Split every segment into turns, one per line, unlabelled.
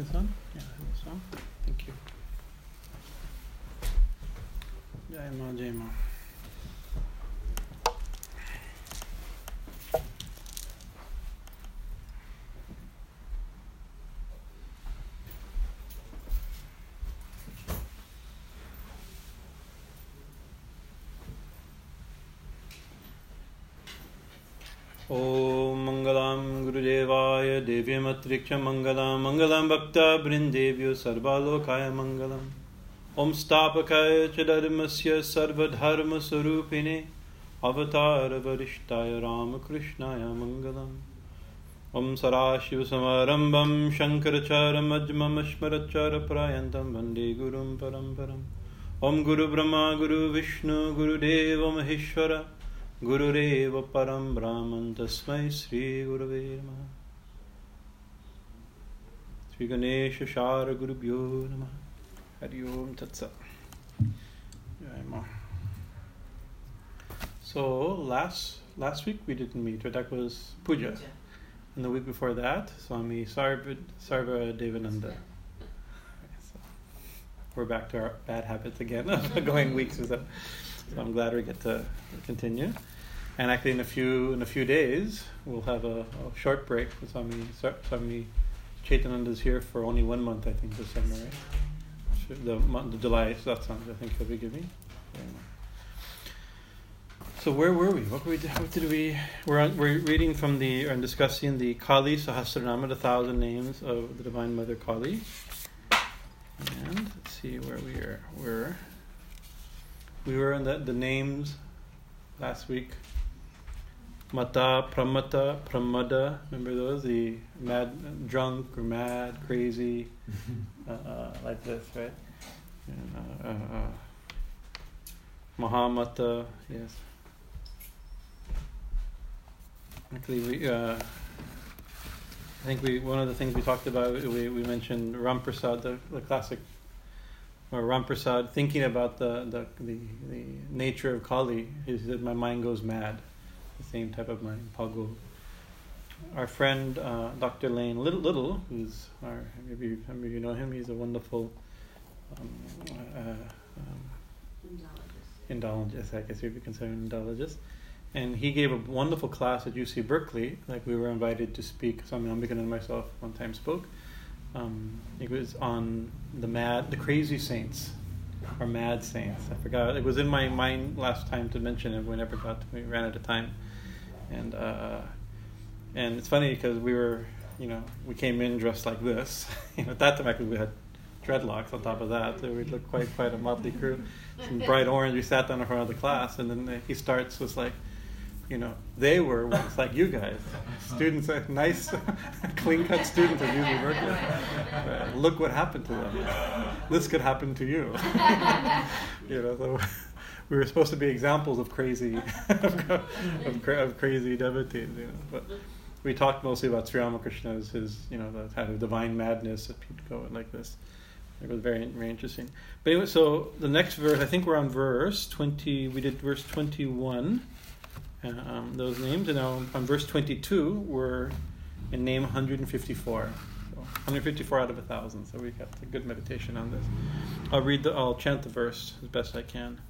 this on? Yeah, this on. Thank you. Jai Ma, Jai Ma. ॐ देव्यमत्रिक्ष मङ्गलां भक्तवृन्देभ्यो सर्वालोकाय मङ्गलम्। ॐ स्थापकाय च धर्मस्य सर्वधर्मस्वरूपिणे, अवतारवरिष्ठाय रामकृष्णाय मङ्गलम्। ॐ सदाशिवसमारम्भं शङ्करचारमज्ममस्मरचारप्रयन्तं वंदे गुरुं परम्परम्। ॐ गुरुब्रह्मा, गुरुविष्णु, गुरुदेव महेश्वर, गुरुरेव परं ब्राह्मण तस्मै श्रीगुरवे नमः। श्रीगणेशशारगुरुभ्यो नमः हरि ओम तत्सत् Jai Ma. So last last week we didn't meet, right? That was puja. And the week before that, Swami Sarva, Sarva Devananda. So we're back to our bad habits again of going weeks without. So I'm glad we get to continue. And actually, in a few in a few days, we'll have a, a short break. Swami Swami Chaitananda is here for only one month, I think, this summer, right? The month of July satsang, I think he'll be giving. So where were we? What were we? What did we? We're on, we're reading from the and discussing the Kali Sahasranama, the thousand names of the Divine Mother Kali. And let's see where we are. We're we were in the, the names last week. Mata, Pramata, Pramada. Remember those? The mad, drunk or mad, crazy, uh, uh, like this, right? And, uh, uh, uh, Mahamata, yes. Actually, we. Uh, I think we one of the things we talked about we, we mentioned Ramprasad, the, the classic or Ramprasad thinking about the, the, the, the, nature of Kali, he said, My mind goes mad. The same type of mind, Pago. Our friend uh, Dr. Lane Little, Little, who's our, maybe, maybe you know him, he's a wonderful um, uh, um, indologist, I guess you could consider an indologist. And he gave a wonderful class at UC Berkeley, like we were invited to speak. Swami Ambikan and myself one time spoke. Um, it was on the mad, the crazy saints, or mad saints. I forgot. It was in my mind last time to mention it. We never got. To, we ran out of time, and uh, and it's funny because we were, you know, we came in dressed like this. you know, at that time actually we had dreadlocks on top of that. So we looked quite quite a motley crew. Bright orange. We sat down in front of the class, and then he starts with like you know, they were once like you guys, students, uh, nice, clean cut students at UC Berkeley. Look what happened to them. This could happen to you. you know, so we were supposed to be examples of crazy, of, of, of, crazy devotees. You know, but we talked mostly about Sri Ramakrishna's his, you know, the kind of divine madness that people go like this. It was very very interesting. But anyway, so the next verse, I think we're on verse twenty. We did verse twenty one um, those names. And now on verse 22, we're in name 154. 154 out of a thousand. So we got a good meditation on this. I'll read the, I'll chant the verse as best I can.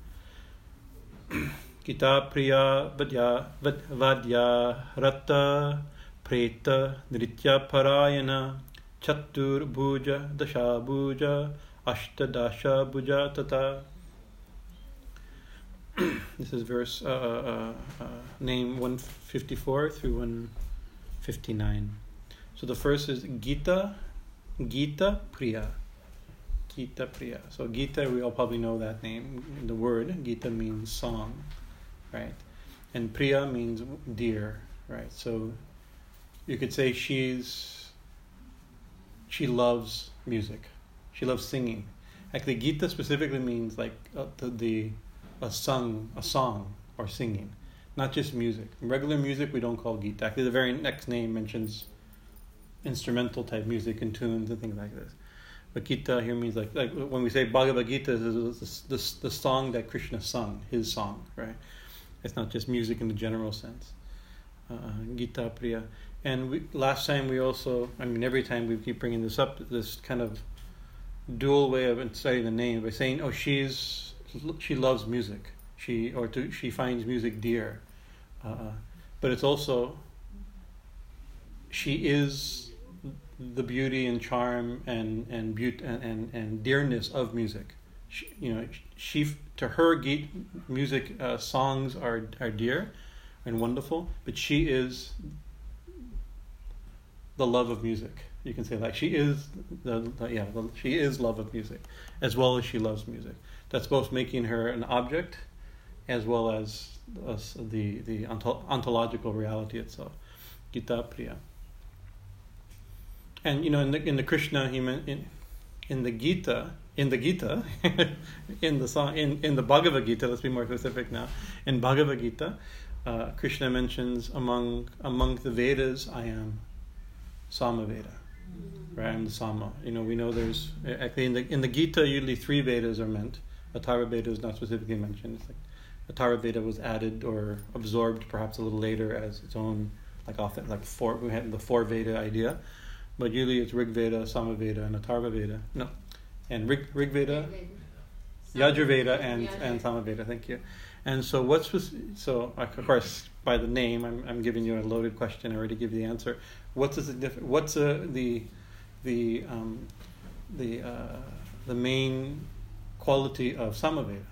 Gita Priya Vadya Vadya Ratta Preta Nritya Parayana Chatur Bhuja Dasha Bhuja Ashtadasha Bhuja Tata. This is verse uh, uh, uh, name 154 through 159 so the first is gita gita priya gita priya so gita we all probably know that name the word gita means song right and priya means dear right so you could say she's she loves music she loves singing actually gita specifically means like uh, the, the a sung a song or singing, not just music. Regular music we don't call Gita. Actually, the very next name mentions instrumental type music and tunes and things like this. Gita here means like like when we say Bhagavad Gita is the, the, the song that Krishna sung, his song, right? It's not just music in the general sense. Uh, Gita Priya, And we, last time we also, I mean, every time we keep bringing this up, this kind of dual way of studying the name by saying, "Oh, she's she loves music. She or to, she finds music dear." Uh, but it's also she is the beauty and charm and and beauty and, and, and dearness of music. She, you know, she to her, music uh, songs are are dear and wonderful, but she is the love of music. You can say like she is the, the yeah the, she is love of music, as well as she loves music. That's both making her an object, as well as, as the the ontological reality itself. Gita Priya. And you know in the in the Krishna he meant in, in the Gita in the Gita in the song in, in the Bhagavad Gita let's be more specific now in Bhagavad Gita uh, Krishna mentions among among the Vedas I am Samaveda. Right, I'm the Sama. You know, we know there's actually in the in the Gita usually three Vedas are meant. Atharva Veda is not specifically mentioned. It's like Veda was added or absorbed perhaps a little later as its own like often like four we had the four Veda idea. But usually it's Rig Veda, Sama Veda, and Atharva Veda. No. And Rig, Rig Veda, Yajur Veda, and, and Sama Veda. Thank you. And so, what's so? Of course, by the name, I'm, I'm giving you a loaded question. I already give you the answer. What's the significant? What's uh, the the um, the uh, the main quality of Samaveda?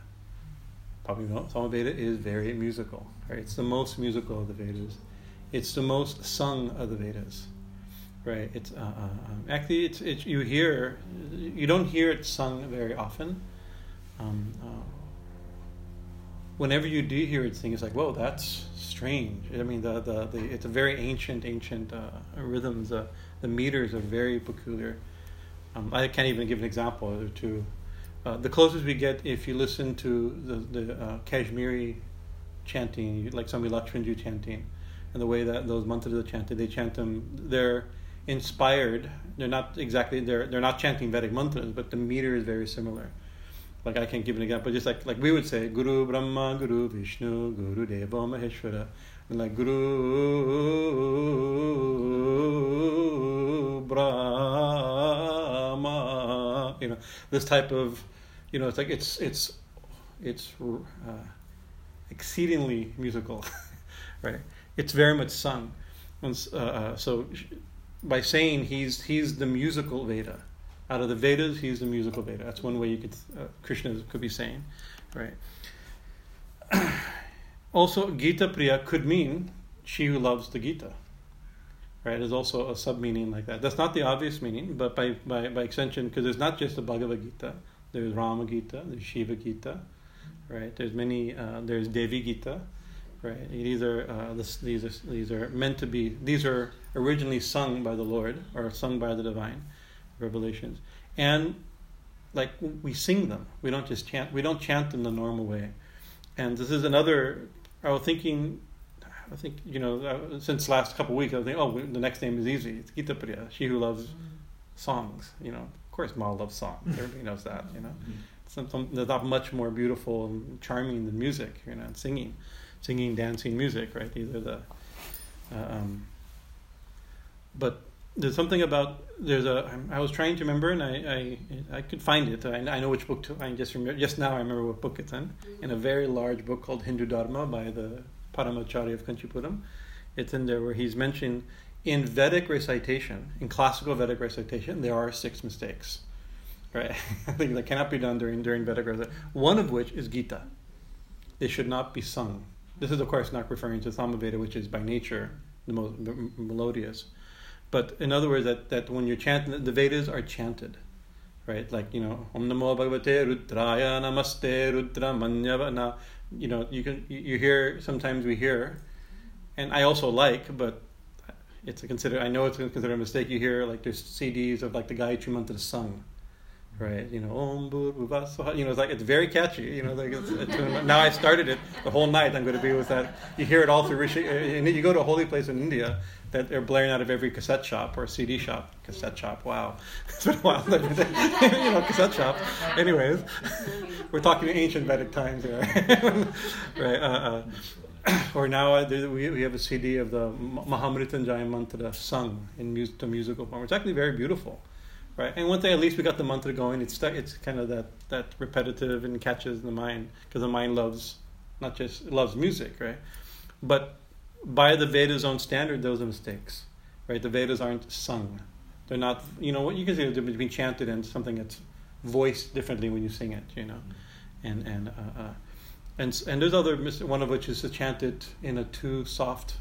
Probably know Samaveda is very musical. Right? It's the most musical of the Vedas. It's the most sung of the Vedas. Right? It's uh, uh um, actually it's, it's you hear you don't hear it sung very often. Um, uh, whenever you do hear it sing, it's like, whoa, that's strange. I mean, the, the, the it's a very ancient, ancient uh, rhythms. Uh, the meters are very peculiar. Um, I can't even give an example or two. Uh, the closest we get, if you listen to the, the uh, Kashmiri chanting, like Swami Lakshmanjoo chanting, and the way that those mantras are chanted, they chant them, they're inspired. They're not exactly, they're, they're not chanting Vedic mantras, but the meter is very similar like I can't give an example, just like like we would say Guru Brahma, Guru Vishnu, Guru Deva Maheshwara, and like Guru Brahma, you know, this type of, you know, it's like it's it's it's uh, exceedingly musical, right? It's very much sung, and, uh, uh, so by saying he's he's the musical Veda out of the Vedas, he's the musical Veda. That's one way you could uh, Krishna could be saying, right? also, Gita Priya could mean she who loves the Gita. Right, there's also a sub meaning like that. That's not the obvious meaning, but by, by, by extension, because there's not just the Bhagavad Gita, there's Rama Gita, there's Shiva Gita, right? There's many, uh, there's Devi Gita, right? These are, uh, this, these are these are meant to be. These are originally sung by the Lord or sung by the divine, revelations. And like we sing them. We don't just chant we don't chant them the normal way. And this is another i was thinking i think you know uh, since last couple of weeks i was thinking oh the next name is easy. It's gita priya she who loves songs you know. Of course ma loves songs everybody knows that you know. Some, there's not much more beautiful and charming than music you know and singing. Singing dancing music right? These are the uh, um, but there's something about there's a I was trying to remember and I I, I could find it. I, I know which book to, I just remember just now I remember what book it's in. Mm-hmm. In a very large book called Hindu Dharma by the Paramacharya of Kanchipuram. It's in there where he's mentioned in Vedic recitation, in classical Vedic recitation, there are six mistakes. Right? I think that cannot be done during during Vedic recitation. One of which is Gita. They should not be sung. This is of course not referring to Samaveda, which is by nature the most melodious but in other words, that, that when you're chanting, the Vedas are chanted, right? Like, you know, Om Namo Bhagavate Rudraya Namaste Rudra Manyava. Now, you know, you can, you hear, sometimes we hear, and I also like, but it's a consider, I know it's considered a mistake. You hear, like, there's CDs of, like, the Gayatri Mantra sung right? You know, Om Bhurvasvaha. You know, it's like it's very catchy. You know, like it's, it's, now I started it the whole night. I'm going to be with that. You hear it all through Rishi. And uh, you go to a holy place in India that they're blaring out of every cassette shop or CD shop. Cassette shop. Wow, it's been a while. you know, cassette shop. Anyways, we're talking ancient Vedic times here, right? Uh, uh, or now uh, we, we have a CD of the Mahamrityunjaya mantra sung in mus- to musical form. It's actually very beautiful, right? And one thing, at least we got the mantra going. It's it's kind of that that repetitive and catches the mind because the mind loves not just loves music, right? But by the Veda's own standard, those are mistakes, right? The Vedas aren't sung. They're not, you know, what you can the difference between chanted and something that's voiced differently when you sing it, you know, and and uh, uh, and and there's other one of which is to chant it in a too soft,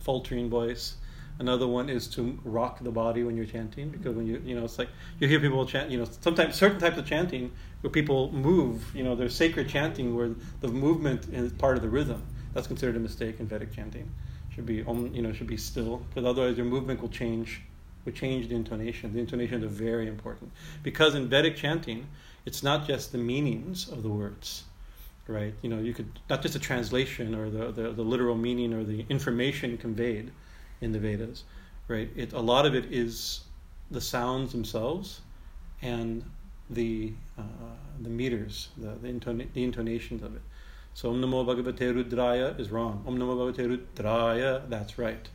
faltering voice. Another one is to rock the body when you're chanting because when you you know it's like you hear people chant you know sometimes certain types of chanting where people move you know there's sacred chanting where the movement is part of the rhythm that's considered a mistake in Vedic chanting should be you know should be still because otherwise your movement will change will change the intonation the intonations are very important because in Vedic chanting it's not just the meanings of the words right? You know, you could not just a translation or the, the, the, literal meaning or the information conveyed in the Vedas, right? It a lot of it is the sounds themselves and the uh, the meters, the the, intona- the, intonations of it. So Om Namo Bhagavate Rudraya is wrong. Om Namo Bhagavate Rudraya, that's right.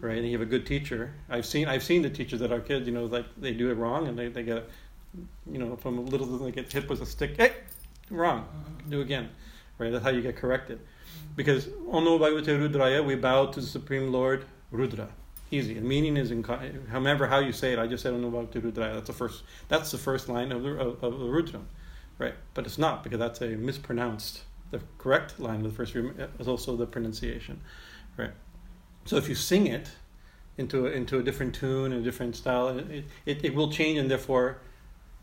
Right, and you have a good teacher. I've seen I've seen the teachers that our kids, you know, like they do it wrong and they, they get, you know, from a little they get hit with a stick. Hey, wrong. Do again. Right, that's how you get corrected. Because Om Namo Bhagavate Rudraya, we bow to the Supreme Lord Rudra. Easy. The meaning is in however how you say it. I just said Om Namo Bhagavate Rudraya. That's the first. That's the first line of the of, of the Rudra, right? But it's not because that's a mispronounced. The correct line of the first is also the pronunciation, right? So if you sing it into a, into a different tune a different style, it, it, it will change, and therefore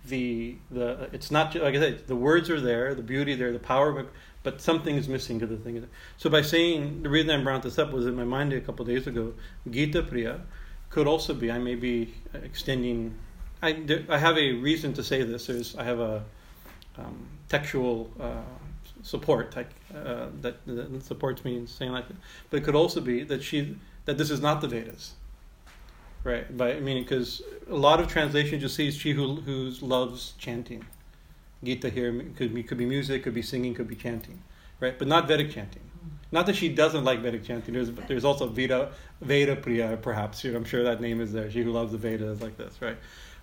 the the it's not like I said, the words are there, the beauty there, the power, but something is missing to the thing. So by saying the reason I brought this up was in my mind a couple days ago. Gita Priya could also be. I may be extending. I I have a reason to say this. There's I have a um, textual uh, support uh, that, supports me in saying like that. But it could also be that she that this is not the Vedas. Right, by I mean, because a lot of translations you see is she who who loves chanting. Gita here could be, could be music, could be singing, could be chanting, right? But not Vedic chanting. Not that she doesn't like Vedic chanting. There's but there's also Veda Veda Priya, perhaps. I'm sure that name is there. She who loves the Vedas, like this, right?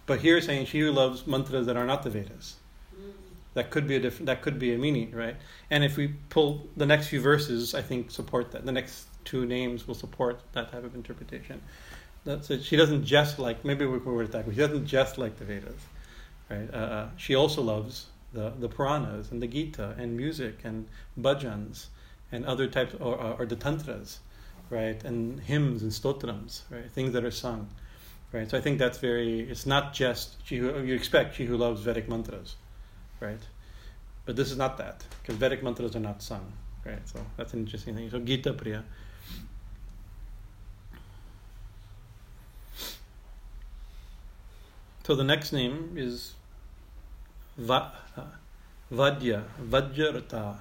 But here, saying she who loves mantras that are not the Vedas. That could be a different. That could be a meaning, right? And if we pull the next few verses, I think support that. The next two names will support that type of interpretation. That's it. She doesn't just like. Maybe we can word that. She doesn't just like the Vedas Right? Uh, uh, she also loves the, the Puranas and the Gita and music and bhajans and other types, or, or the tantras, right? And hymns and stotrams, right? Things that are sung, right? So I think that's very. It's not just she who you expect she who loves Vedic mantras, right? But this is not that because Vedic mantras are not sung, right? So that's an interesting thing. So Gita Priya. So the next name is Va, uh, Vadya, Vajrata.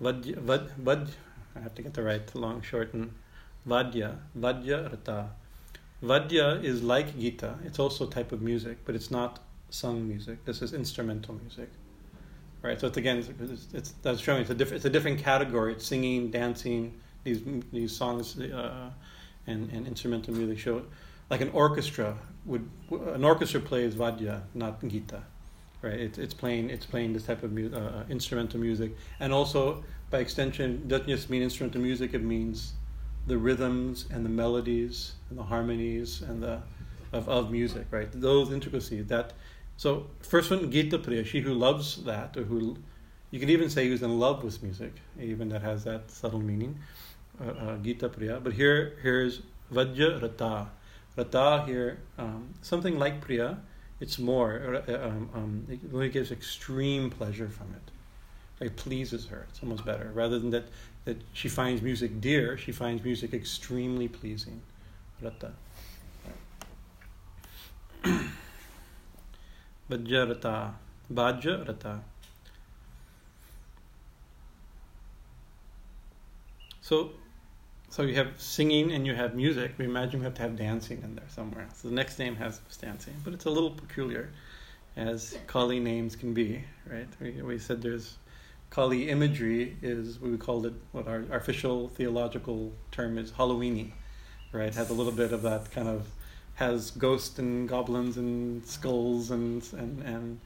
Vadya, Vad, Vad, I have to get the right long shorten. Vadya, Vajrata. Vadya is like Gita. It's also a type of music, but it's not sung music. This is instrumental music. Right. So it's again, it's, it's that's showing it's a different it's a different category. It's singing, dancing. These these songs uh, and and instrumental music show like an orchestra would an orchestra plays Vadya, not Gita right? It's it's playing it's playing this type of mu- uh, uh, instrumental music, and also by extension, doesn't just mean instrumental music. It means the rhythms and the melodies and the harmonies and the of, of music, right? Those intricacies. That so first one Gita Priya, she who loves that, or who you could even say who's in love with music, even that has that subtle meaning. Uh, uh, Gita Priya, but here here's Vajja Rata. Rata here, um, something like Priya, it's more. Uh, um, um, it gives extreme pleasure from it. It pleases her. It's almost better. Rather than that, that she finds music dear, she finds music extremely pleasing. Rata. Vajrata. Vajrata. So so you have singing and you have music. We imagine we have to have dancing in there somewhere. So the next name has dancing, but it's a little peculiar, as Kali names can be, right? We, we said there's Kali imagery is what we called it. What our, our official theological term is Halloweeny, right? Has a little bit of that kind of has ghosts and goblins and skulls and and and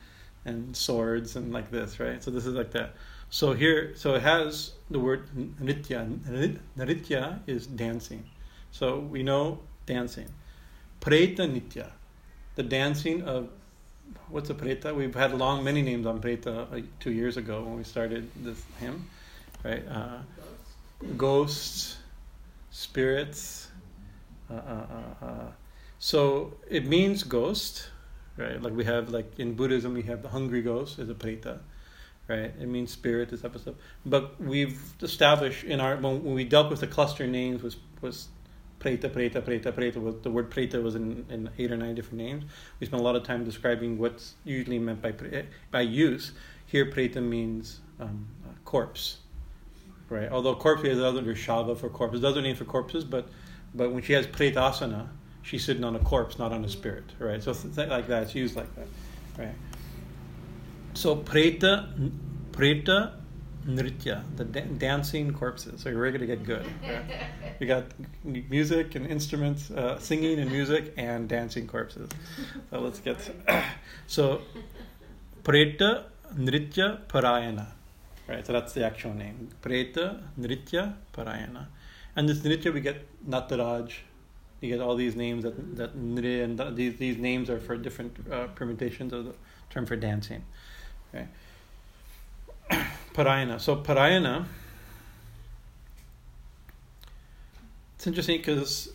and swords and like this, right? So this is like that. So here, so it has the word nritya. Nritya is dancing. So we know dancing. Preta nitya, the dancing of what's a preta? We've had long many names on preta like two years ago when we started this hymn, right? Uh, ghosts, spirits. Uh, uh, uh, uh so it means ghost, right? Like we have, like in Buddhism, we have the hungry ghost as a preta, right? It means spirit, this type of stuff. But we've established in our when, we dealt with the cluster names was was preta, preta, preta, preta. The word preta was in, in eight or nine different names. We spent a lot of time describing what's usually meant by by use. Here, preta means um, corpse, right? Although corpse has other shava for corpses, other name for corpses, but but when she has pretasana, she's sitting on a corpse, not on a spirit, right? So like that, it's used like that, right? So preta, preta nritya, the da- dancing corpses. So you're ready to get good. Right? We got music and instruments, uh, singing and music, and dancing corpses. So let's get. so preta nritya parayana, right? So that's the actual name. Preta nritya parayana, and this nritya we get Nataraj you get all these names that that and these these names are for different uh, permutations of the term for dancing. Okay. Parayana. So parayana. It's interesting because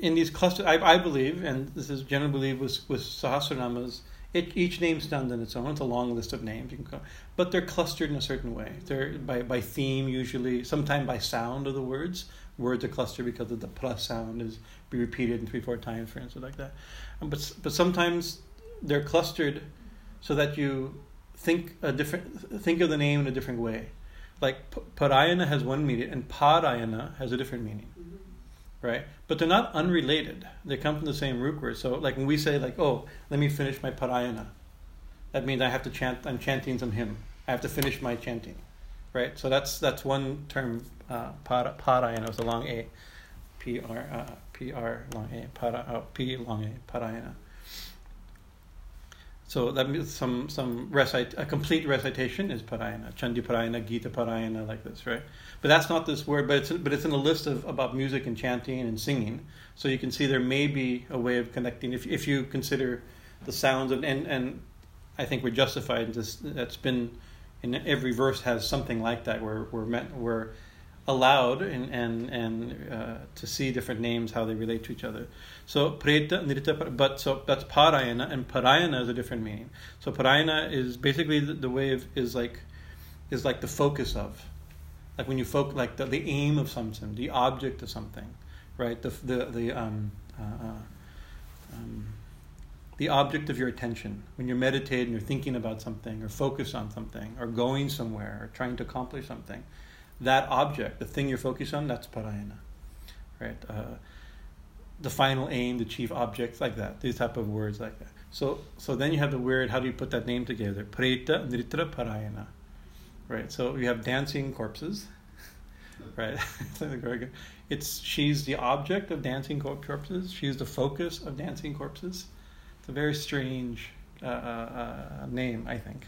in these clusters, I, I, believe, and this is generally believed with with Sahasranamas, it, each name stands on its own. It's a long list of names, go, but they're clustered in a certain way. They're by by theme usually, sometimes by sound of the words words are clustered because of the plus sound is be repeated in three four times for instance like that. Um, but but sometimes they're clustered so that you think a different think of the name in a different way. Like parayana has one meaning and parayana has a different meaning right? But they're not unrelated. They come from the same root word. So like when we say like oh let me finish my parayana that means i have to chant i'm chanting some hymn. I have to finish my chanting right so that's that's one term uh, para, parayana was a long A, P R uh, P R long A, para, uh, P long A, parayana. So that means some some recite a complete recitation is parayana, chandi parayana, gita parayana, like this, right? But that's not this word, but it's but it's in a list of about music and chanting and singing. So you can see there may be a way of connecting if if you consider the sounds of and and I think we're justified. In this that's been in every verse has something like that where we're meant where allowed and and and uh, to see different names how they relate to each other. So preta nrita, but so that's parayana and parayana is a different meaning. So parayana is basically the, the way of is like is like the focus of, like when you focus like the, the aim of something, the object of something, right? The the the um, uh, uh, um, the object of your attention when you're meditating, you're thinking about something, or focused on something, or going somewhere, or trying to accomplish something that object, the thing you're focused on, that's parayana, right? Uh, the final aim, the chief object, like that. These type of words like that. So, so then you have the word. How do you put that name together? Preta nritya parayana, right? So you have dancing corpses, right? it's she's the object of dancing corpses. She's the focus of dancing corpses. It's a very strange uh, uh, uh name, I think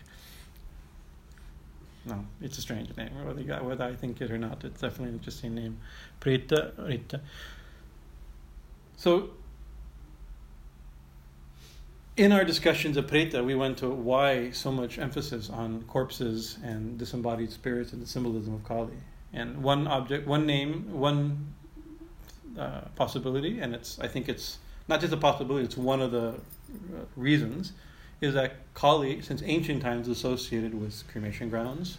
no, it's a strange name. Whether, whether I think it or not, it's definitely an interesting name. Preta Rita. So, in our discussions of Preta, we went to why so much emphasis on corpses and disembodied spirits and the symbolism of Kali. And one object, one name, one uh, possibility, and it's I think it's not just a possibility; it's one of the uh, reasons is that Kali, since ancient times, is associated with cremation grounds.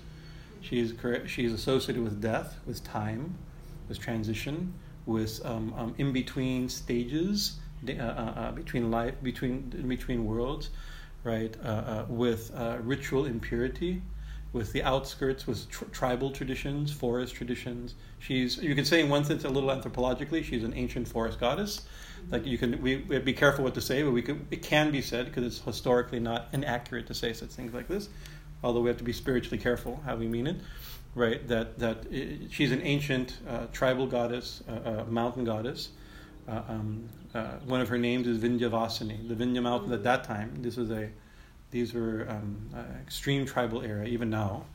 She's she's associated with death, with time, with transition, with um, um, in between stages, uh, uh, uh, between life, between between worlds, right? Uh, uh with ritual impurity, with the outskirts, with tr- tribal traditions, forest traditions. She's you could say in one sense a little anthropologically, she's an ancient forest goddess like you can we, be careful what to say but we could it can be said because it's historically not inaccurate to say such things like this although we have to be spiritually careful how we mean it, right? That that it, she's an ancient uh, tribal goddess, uh, mountain goddess. Uh, um, uh, one of her names is Vindhyavasini. The Vindhya mountains at that time, this was a, these were um, extreme tribal area. Even now,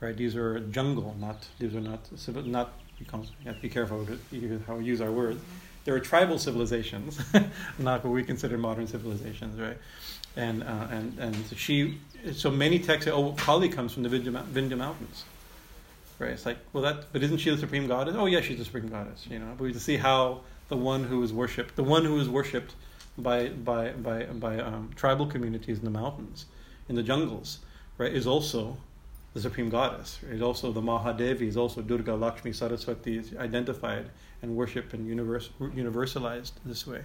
right? These are jungle, not these are not civil, not. You have to be careful how we use our words. There are tribal civilizations, not what we consider modern civilizations, right? And uh, and and so she, so many texts say, oh, Kali comes from the Vindhya, Vindhya mountains, right? It's like, well, that, but isn't she the supreme goddess? Oh, yeah, she's the supreme goddess. You know, but we see how the one who is worshipped, the one who is worshipped by by by by um, tribal communities in the mountains, in the jungles, right, is also the supreme goddess. Is also the Mahadevi. Is also Durga, Lakshmi, Saraswati is identified and worshipped and universe, universalized this way.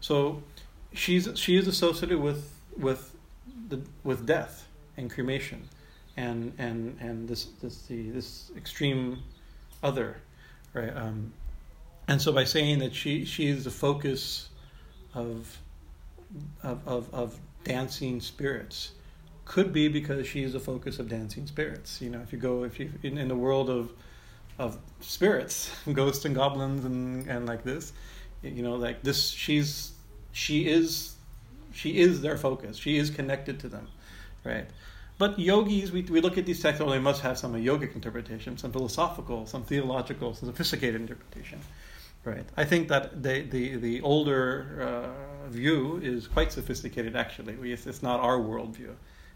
So she's she is associated with with the with death and cremation, and and and this this the this extreme other, right? Um, and so by saying that she she is the focus of of of, of dancing spirits. Could be because she's the focus of dancing spirits. You know if you go if you in, in the world of of spirits ghosts and goblins and and like this you know like this she's she is she is their focus. She is connected to them right? But yogis we, we look at these texts well they must have some yogic interpretation some philosophical some theological some sophisticated interpretation Right. I think that the the the older uh, view is quite sophisticated. Actually, we, it's, it's not our worldview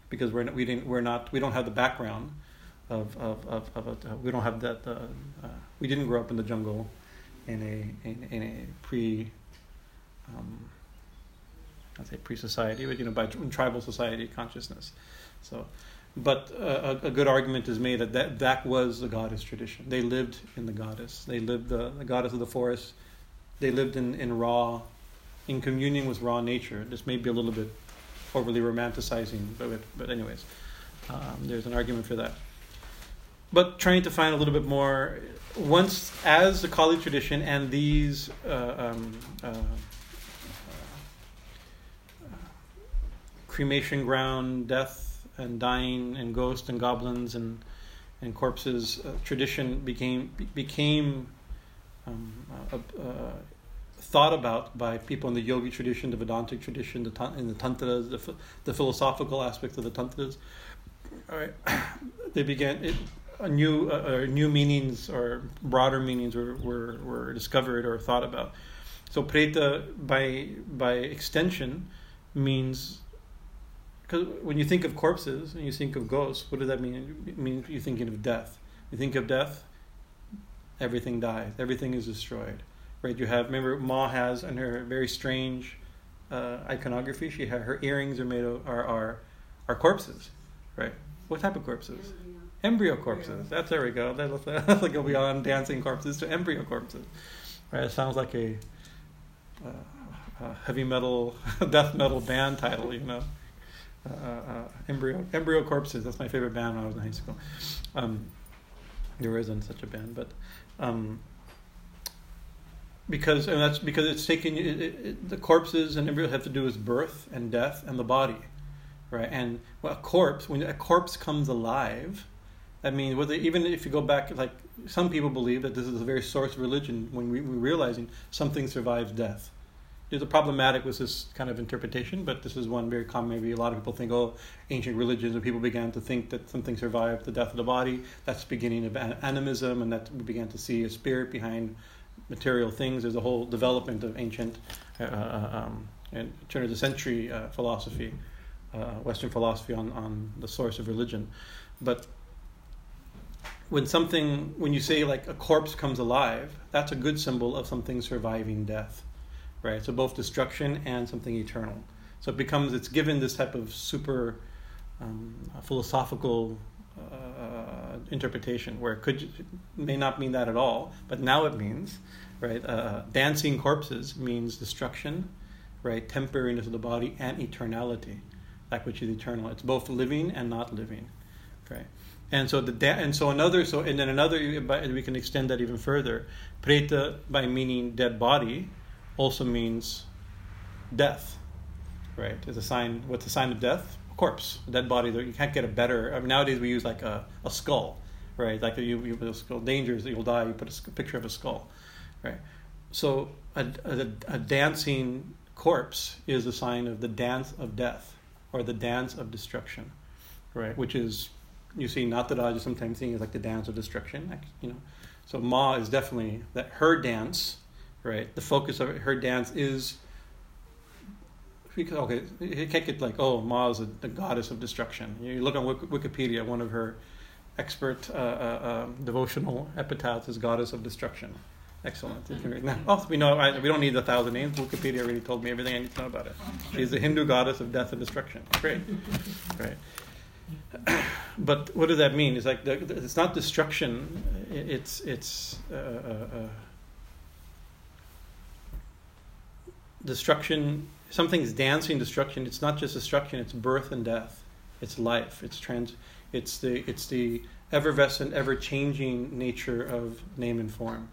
because we're not, we didn't we're not we don't have the background of of of, of a, we don't have that uh, we didn't grow up in the jungle in a in, in a pre um, I'd say pre society, but you know by tribal society consciousness. So but uh, a, a, good argument is made that, that that was the goddess tradition. They lived in the goddess. They lived the, the goddess of the forest. They lived in, in raw, in communion with raw nature. This may be a little bit overly romanticizing, but but anyways, um, there's an argument for that. But trying to find a little bit more, once as the Kali tradition and these uh, um, uh, uh cremation ground death and dying and ghosts and goblins and and corpses uh, tradition became became um, uh, uh, thought about by people in the yogi tradition, the Vedantic tradition, the in the tantras, the, the philosophical aspects of the tantras. Right, they began it, a new uh, new meanings or broader meanings were, were were discovered or thought about. So preta by by extension means because when you think of corpses and you think of ghosts, what does that mean? It means you're thinking of death. You think of death, everything dies, everything is destroyed, right? You have remember Ma has in her very strange uh, iconography. She had her earrings are made of are are, are corpses, right? What type of corpses? Embryo, embryo corpses. That's there we go. That's, that's like go beyond dancing corpses to embryo corpses, right? It sounds like a, uh, a heavy metal, death metal band title, you know. Uh, uh, embryo embryo corpses. That's my favorite band when I was in high school. Um, there isn't such a band, but um, because and that's because it's taken it, it, the corpses and embryo have to do with birth and death and the body, right? And well, a corpse when a corpse comes alive, I mean, whether even if you go back, like some people believe that this is the very source of religion when we, we're realizing something survives death there's a problematic with this kind of interpretation, but this is one very common. Maybe a lot of people think, oh, ancient religions, and people began to think that something survived the death of the body. That's the beginning of animism, and that we began to see a spirit behind material things. There's a whole development of ancient, uh, uh um, and turn of the century uh, philosophy, uh, Western philosophy on, on the source of religion. But when something, when you say like a corpse comes alive, that's a good symbol of something surviving death right? So both destruction and something eternal. So it becomes it's given this type of super um, philosophical uh, interpretation where it could may not mean that at all, but now it means right. Uh, dancing corpses means destruction, right? Temporariness of the body and eternality, that which is eternal. It's both living and not living, right? And so the da- and so another so and then another we can extend that even further. Preta by meaning dead body, also means death, right? Is a sign. What's a sign of death? A corpse, a dead body. You can't get a better. I mean, nowadays we use like a, a skull, right? Like you, you put a skull. Dangers that you'll die. You put a picture of a skull, right? So a, a, a dancing corpse is a sign of the dance of death or the dance of destruction, right? Which is you see Nataraja sometimes seeing is like the dance of destruction, like, you know. So Ma is definitely that her dance, right? The focus of her dance is okay, you can't get like, oh, Ma is a, the goddess of destruction. You look on Wikipedia, one of her expert uh, uh, uh, devotional epitaphs is goddess of destruction. Excellent. Now. Oh, we know. I, we don't need a thousand names. Wikipedia already told me everything I need to know about it. She's the Hindu goddess of death and destruction. Great, right. But what does that mean? It's like the, it's not destruction. It's it's uh, uh, uh, destruction. Something's dancing destruction. It's not just destruction. It's birth and death. It's life. It's trans. It's the it's the effervescent, ever changing nature of name and form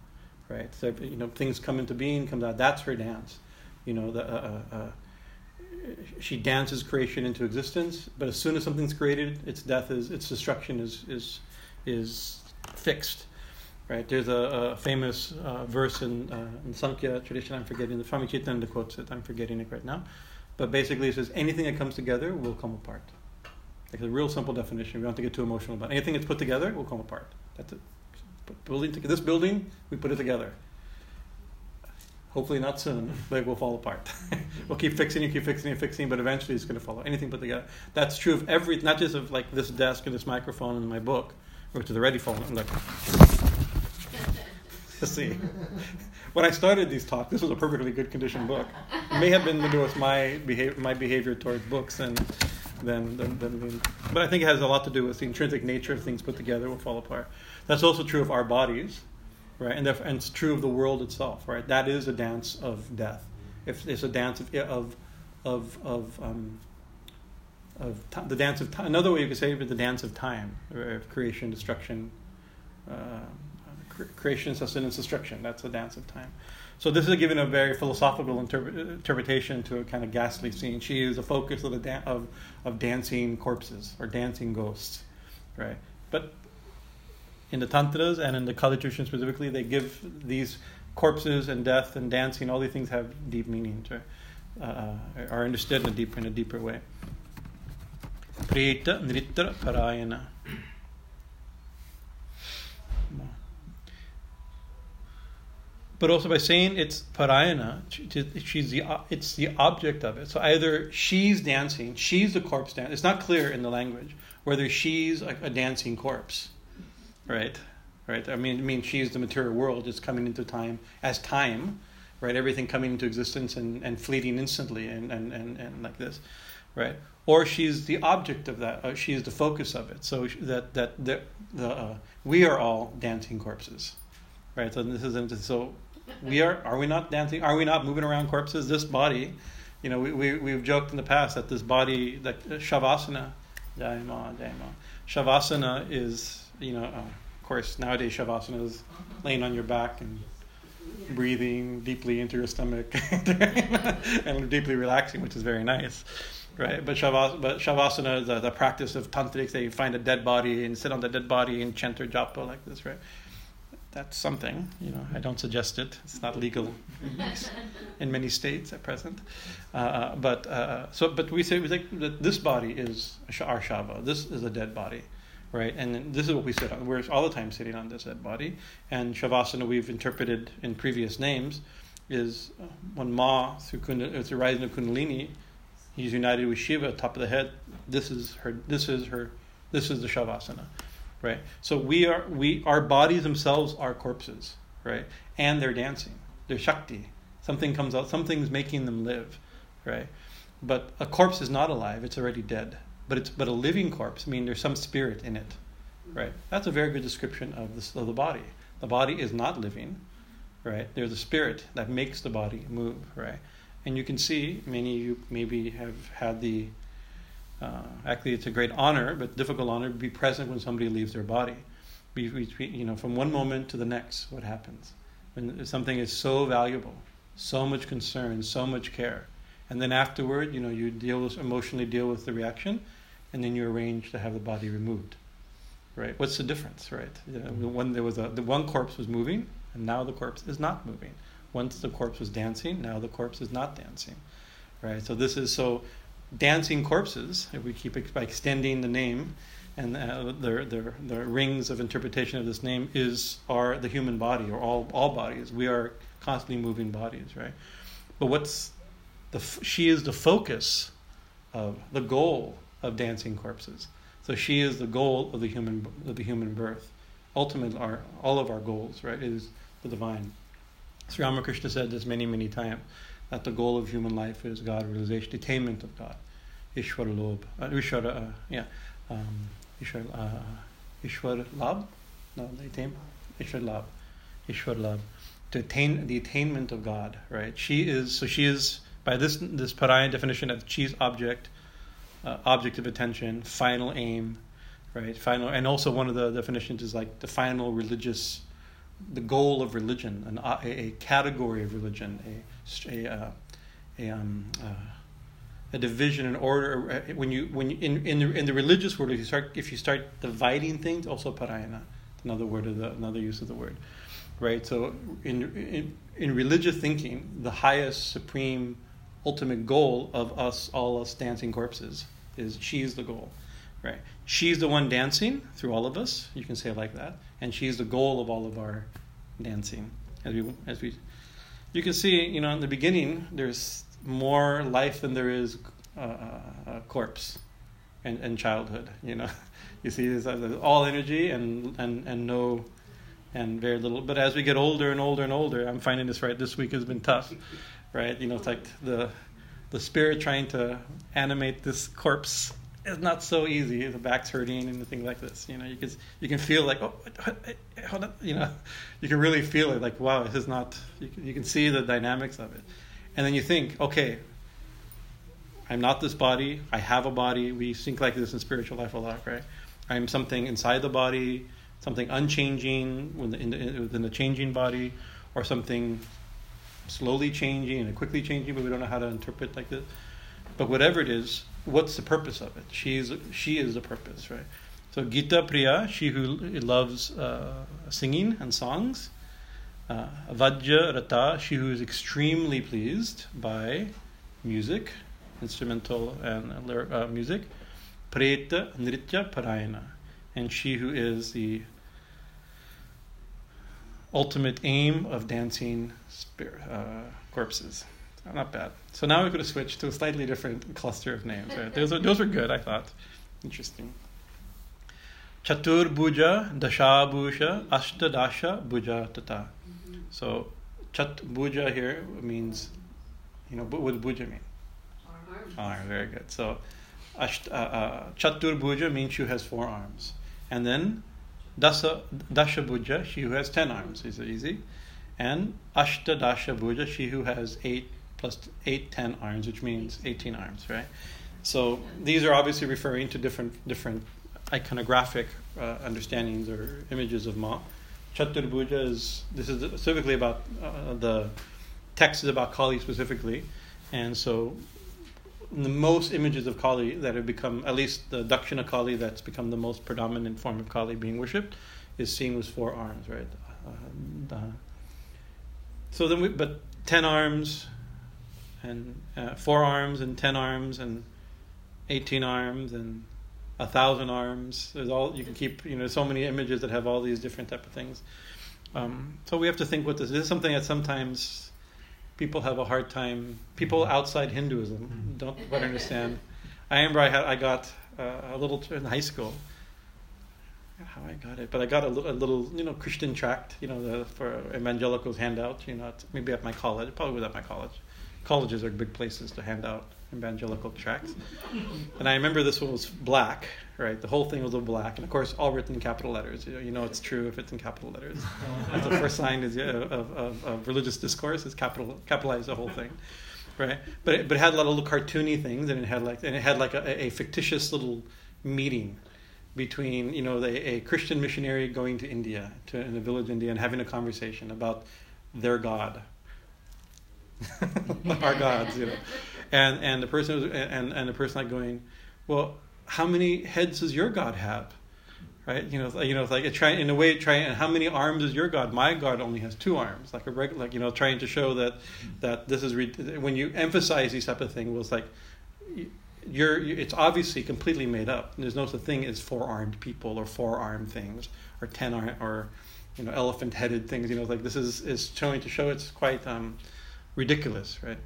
right? So you know, things come into being, comes out. That's her dance. You know, the, uh, uh, uh, she dances creation into existence. But as soon as something's created, its death is its destruction is is is fixed. Right? There's a, a famous uh, verse in, uh, in Sankhya tradition. I'm forgetting the Swami Chitananda quotes it. I'm forgetting it right now. But basically, it says anything that comes together will come apart. Like a real simple definition. We don't have to get too emotional about it. anything that's put together will come apart. That's it building this building, we put it together. Hopefully not soon, but it will fall apart. we'll keep fixing it, keep fixing it, fixing but eventually it's going to fall. Anything put together. That's true of every, not just of like this desk and this microphone and my book, which is already falling. Like, see, when I started these talks, this was a perfectly good condition book. It may have been to do with my behavior, my behavior towards books and then, then, then, but I think it has a lot to do with the intrinsic nature of things put together will fall apart. That's also true of our bodies, right? And, and it's true of the world itself, right? That is a dance of death. If it's a dance of of of of, um, of t- the dance of time. Another way you could say it is the dance of time, of creation, destruction, uh, creation, sustenance, destruction. That's the dance of time. So this is given a very philosophical interpretation to a kind of ghastly scene. She is the focus of the da- of of dancing corpses or dancing ghosts, right? But in the tantras and in the Kali tradition specifically, they give these corpses and death and dancing, all these things have deep meanings, right? uh, are understood in a deeper in a deeper way. Preta Nritya Parayana. But also by saying it's Parayana, she's the it's the object of it. So either she's dancing, she's the corpse dance. It's not clear in the language whether she's a, a dancing corpse right? Right. I mean, I mean, she's the material world, just coming into time as time, right? Everything coming into existence and, and fleeting instantly, and, and, and, and like this, right? Or she's the object of that. Uh, she is the focus of it. So that that the, the uh, we are all dancing corpses, right? So this is so we are are we not dancing? Are we not moving around corpses? This body, you know, we, we we've joked in the past that this body, that uh, shavasana, daima, daima, shavasana is you know, uh, of course, nowadays Shavasana is laying on your back and breathing deeply into your stomach and deeply relaxing, which is very nice, right? But, Shavas- but Shavasana the, the practice of tantrics. They find a dead body and sit on the dead body and chant or japa like this, right? That's something, you know. I don't suggest it. It's not legal in many states at present. Uh, uh but uh, so, but we say we think that this body is our shava. This is a dead body right? And this is what we sit on. We're all the time sitting on this dead body. And Shavasana, we've interpreted in previous names, is uh, when Ma, through, Kund- through rising of Kundalini, he's united with Shiva, at the top of the head. This is her. This is her. This is the Shavasana, right? So we are we our bodies themselves are corpses, right? And they're dancing. They're Shakti. Something comes out. Something's making them live, right? But a corpse is not alive. It's already dead but it's but a living corpse. I mean, there's some spirit in it, right? That's a very good description of the of the body. The body is not living, right? There's a spirit that makes the body move, right? And you can see many of you maybe have had the uh, actually it's a great honor, but difficult honor to be present when somebody leaves their body. Be, you know, from one moment to the next, what happens when something is so valuable, so much concern, so much care, and then afterward, you know, you deal with emotionally deal with the reaction, and then you arrange to have the body removed. Right? What's the difference, right? You know, when there was a the one corpse was moving, and now the corpse is not moving. Once the corpse was dancing, now the corpse is not dancing. Right? So this is so dancing corpses. If we keep extending the name, and uh, the, the, the rings of interpretation of this name is are the human body or all all bodies. We are constantly moving bodies, right? But what's the she is the focus of the goal of dancing corpses. So she is the goal of the human of the human birth. Ultimately, our all of our goals, right, is the divine. Sri Ramakrishna said this many many times that the goal of human life is God realization, the attainment of God, Ishwar Lob, uh, Ishwar, uh, yeah. Um, Ishwar, uh, Ishwar Lab, no, the attain, Ishwar Lab, Ishwar Lab, to attain the attainment of God, right? She is so she is by this this Paraya definition that she's object, uh, object of attention, final aim, right? Final, and also one of the definitions is like the final religious, the goal of religion, an, a, a category of religion, a a, uh, a um, uh, a division and order uh, when you when you, in in the in the religious world if you start if you start dividing things also parayana another word of the another use of the word right? So in in, in religious thinking the highest supreme ultimate goal of us all us dancing corpses is she's the goal right? She's the one dancing through all of us you can say it like that and she's the goal of all of our dancing as we as we you can see you know in the beginning there's more life than there is uh, uh, corpse and, and childhood. You know, you see, there's, there's all energy and, and, and no and very little. But as we get older and older and older, I'm finding this right. This week has been tough, right? You know, it's like the the spirit trying to animate this corpse is not so easy. The back's hurting and things like this. You know, you can you can feel like oh, hold on. You know, you can really feel it. Like wow, this is not. You can, you can see the dynamics of it. And then you think, okay, I'm not this body. I have a body. We think like this in spiritual life a lot, right? I'm something inside the body, something unchanging within the, within the changing body, or something slowly changing and quickly changing, but we don't know how to interpret like this. But whatever it is, what's the purpose of it? She's she is the purpose, right? So Gita Priya, she who loves uh, singing and songs, uh, Rata, she who is extremely pleased by music, instrumental and uh, music. Preta Nritya Parayana, and she who is the ultimate aim of dancing spirit, uh, corpses. Not bad. So now we're going to switch to a slightly different cluster of names. Right? Those, are, those were good, I thought. Interesting. Chatur Bhuja, Dashabhuja, Ashtadasha Bhuja Tata. So chat bhuja here means, you know, what does bhuja mean?
Arm.
Arm, very good. So asht, uh, uh, chatur bhuja means she has four arms. And then dasa, dasha bhuja, she who has ten arms. Is it easy? And ashta dasha bhuja, she who has eight plus eight, ten arms, which means 18 arms, right? So these are obviously referring to different different iconographic uh, understandings or images of Ma. Chaturbhuja is this is specifically about uh, the text is about Kali specifically, and so the most images of Kali that have become at least the Dakshina Kali that's become the most predominant form of Kali being worshipped is seen with four arms, right? Uh, so then, we, but ten arms, and uh, four arms, and ten arms, and eighteen arms, and a thousand arms. There's all you can keep. You know, so many images that have all these different type of things. Um, so we have to think what this. This is something that sometimes people have a hard time. People outside Hinduism don't quite understand. I remember I had I got uh, a little in high school. How I got it, but I got a, little, a little you know Christian tract, you know, the, for evangelicals handout. You know, maybe at my college, probably was at my college. Colleges are big places to hand out evangelical tracts. And I remember this one was black, right? The whole thing was all black, and of course, all written in capital letters. You know, you know it's true if it's in capital letters. That's the first sign is, of, of, of, religious discourse is capital capitalize the whole thing, right? But it, but it had a lot of little cartoony things, and it had like and it had like a, a fictitious little meeting between you know the, a Christian missionary going to India to in a village in India and having a conversation about their God, our gods, you know and and the person was, and and the person like going, well, how many heads does your God have? Right, you know, you know, it's like trying in a way, trying. And how many arms is your God? My God only has two arms, like a regular, like you know, trying to show that that this is re- when you emphasize these type of things, was like you're, it's obviously completely made up. There's no such thing as four armed people or four armed things or ten arm or you know elephant headed things. You know, like this is is showing to show it's quite um, ridiculous, right?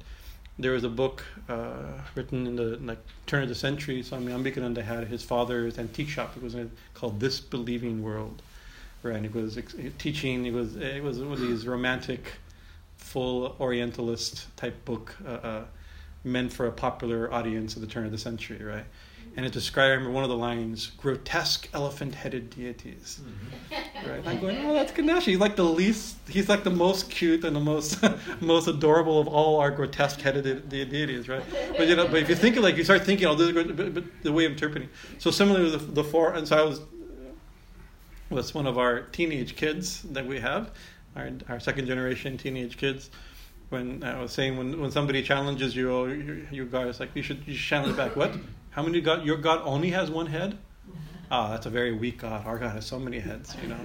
There was a book uh, written in the like turn of the century. Swami Ambikananda had his father's antique shop. It was called This Believing World, right? And it was teaching. It was it was one of these romantic, full Orientalist type book. Uh, uh, meant for a popular audience at the turn of the century, right? And it described, one of the lines, grotesque elephant-headed deities. Mm-hmm. Right? I'm going, oh, that's Ganesh. He's like the least, he's like the most cute and the most, most adorable of all our grotesque-headed de- deities, right? But you know, but if you think of like, you start thinking, oh, this is but, but the way I'm interpreting. So similarly, the, the four, and so I was, was one of our teenage kids that we have, our, our second generation teenage kids when I was saying when, when somebody challenges you, oh, you, you guys like you should you should challenge back. What? How many God? Your God only has one head? Ah, oh, that's a very weak God. Our God has so many heads, you know,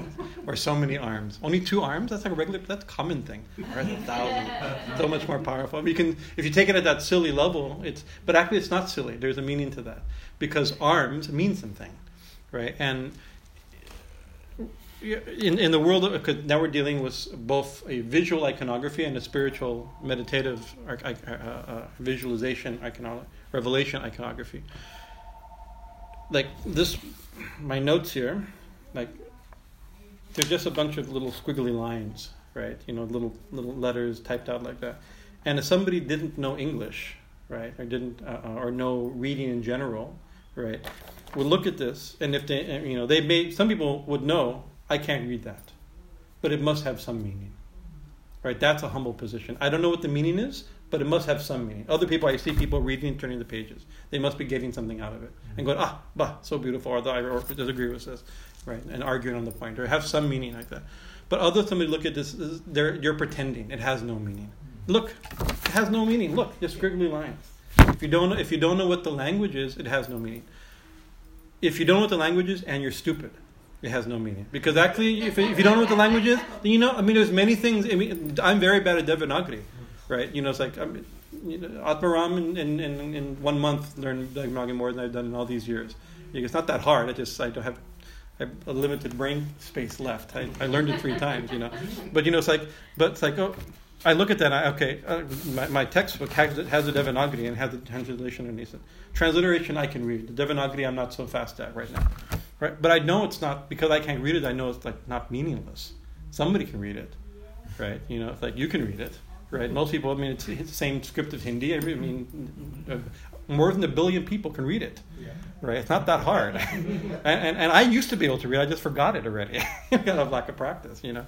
or so many arms. Only two arms? That's like a regular. That's a common thing. Or a thousand. So much more powerful. You can, if you take it at that silly level, it's. But actually, it's not silly. There's a meaning to that because arms mean something, right? And in in the world of, now we're dealing with both a visual iconography and a spiritual meditative uh, uh, uh, visualization iconography Revelation iconography. Like this, my notes here, like they're just a bunch of little squiggly lines, right? You know, little little letters typed out like that. And if somebody didn't know English, right, or didn't uh, uh or know reading in general, right, would look at this, and if they, you know, they may some people would know I can't read that, but it must have some meaning, right? That's a humble position. I don't know what the meaning is, but it must have some meaning. Other people, I see people reading and turning the pages. They must be getting something out of it and going, ah, bah, so beautiful, or the I disagree with this, right? And arguing on the point, or have some meaning like that. But other somebody look at this, they're, you're pretending. It has no meaning. Look, it has no meaning. Look, just squiggly lines. If you don't, if you don't know what the language is, it has no meaning. If you don't know what the language is and you're stupid, it has no meaning. Because actually, if, if you don't know what the language is, then you know, I mean, there's many things. I mean, I'm very bad at Devanagari right? You know, it's like I mean, you know, Atmaram in, in, in, in one month learned Devanagari more than I've done in all these years. It's not that hard. I just I don't have, I have a limited brain space left. I, I learned it three times, you know. But you know, it's like, but it's like, oh, I look at that. I, okay, uh, my, my textbook has, has the Devanagari and has the translation underneath it. Transliteration I can read. The Devanagari I'm not so fast at right now, right? But I know it's not because I can't read it. I know it's like not meaningless. Somebody can read it, right? You know, it's like you can read it right? Most people, I mean, it's, it's the same script of Hindi. I mean, uh, more than a billion people can read it, yeah. right? It's not that hard. and, and, and, I used to be able to read, I just forgot it already because of lack of practice, you know.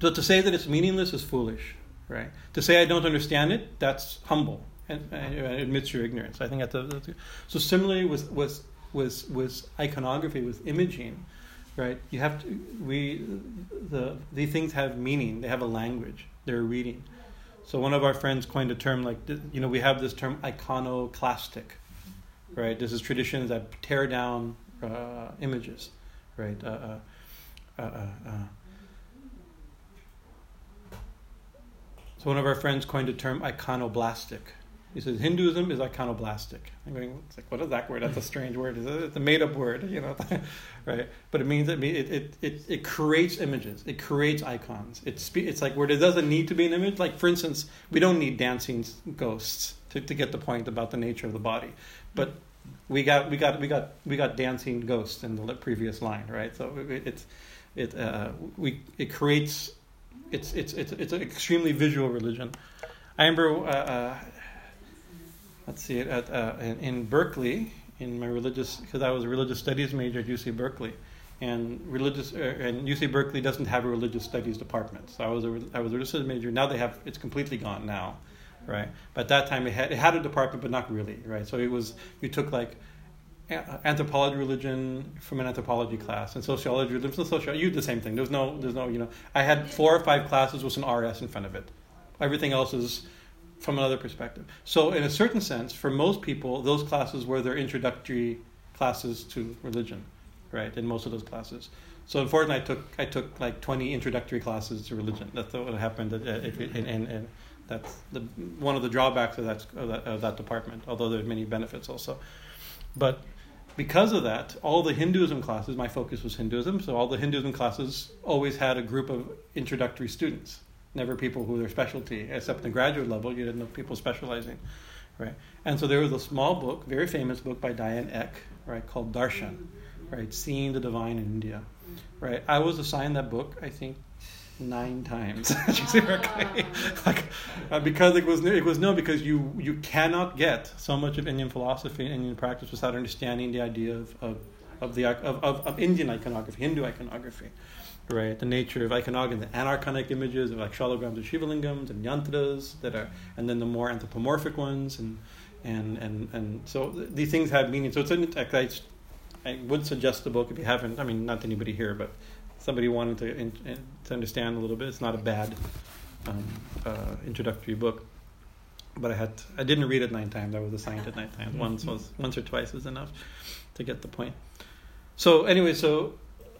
So to say that it's meaningless is foolish, right? To say I don't understand it, that's humble and, and admits your ignorance. I think that's, a, that's a, so. Similarly, with with with with iconography, with imaging, right? You have to we the these things have meaning. They have a language they're reading. So one of our friends coined a term like you know we have this term iconoclastic, right? This is traditions that tear down uh, images, right? Uh, uh, uh, uh, uh. so one of our friends coined a term iconoblastic, he says Hinduism is iconoblastic. I'm going, it's like, what is that word? That's a strange word. It's a made up word, you know, right? But it means it, it, it, it creates images. It creates icons. It's, it's like where there doesn't need to be an image. Like, for instance, we don't need dancing ghosts to, to get the point about the nature of the body. But we got, we got, we got, we got dancing ghosts in the previous line, right? So it, it's, it, uh, we, it creates, it's, it's, it's, it's an extremely visual religion. I remember, uh, uh, let's see, at, uh, in, in, Berkeley, in my religious, because I was a religious studies major at UC Berkeley, and religious, uh, and UC Berkeley doesn't have a religious studies department. So I was a, I was a religious studies major. Now they have, it's completely gone now, right? But at that time it had, it had a department, but not really, right? So it was, you took like anthropology religion from an anthropology class and sociology religion from sociology. You did the same thing. There's no, there's no, you know, I had four or five classes with an RS in front of it. Everything else is from another perspective. So, in a certain sense, for most people, those classes were their introductory classes to religion, right? In most of those classes. So, unfortunately, I took I took like twenty introductory classes to religion. That's what happened, and that's the, one of the drawbacks of that, of that of that department. Although there's many benefits also, but because of that, all the Hinduism classes, my focus was Hinduism, so all the Hinduism classes always had a group of introductory students never people who their specialty, except the graduate level, you didn't know people specializing, right? And so there was a small book, very famous book by Diane Eck, right, called Darshan, right, Seeing the Divine in India, right? I was assigned that book, I think, nine times, like, uh, because it was new, it was no because you you cannot get so much of Indian philosophy and Indian practice without understanding the idea of of of the of, of, of Indian iconography, Hindu iconography, right? The nature of iconography, the aniconic images of like shalograms of Shivalingams and yantras that are, and then the more anthropomorphic ones, and and and and so th- these things have meaning. So it's an, I, I would suggest the book if you haven't. I mean, not anybody here, but somebody wanted to in, in, to understand a little bit. It's not a bad um, uh, introductory book. But I had I didn't read it nine times. I was assigned it nine times. Once was once or twice was enough to get the point. So anyway, so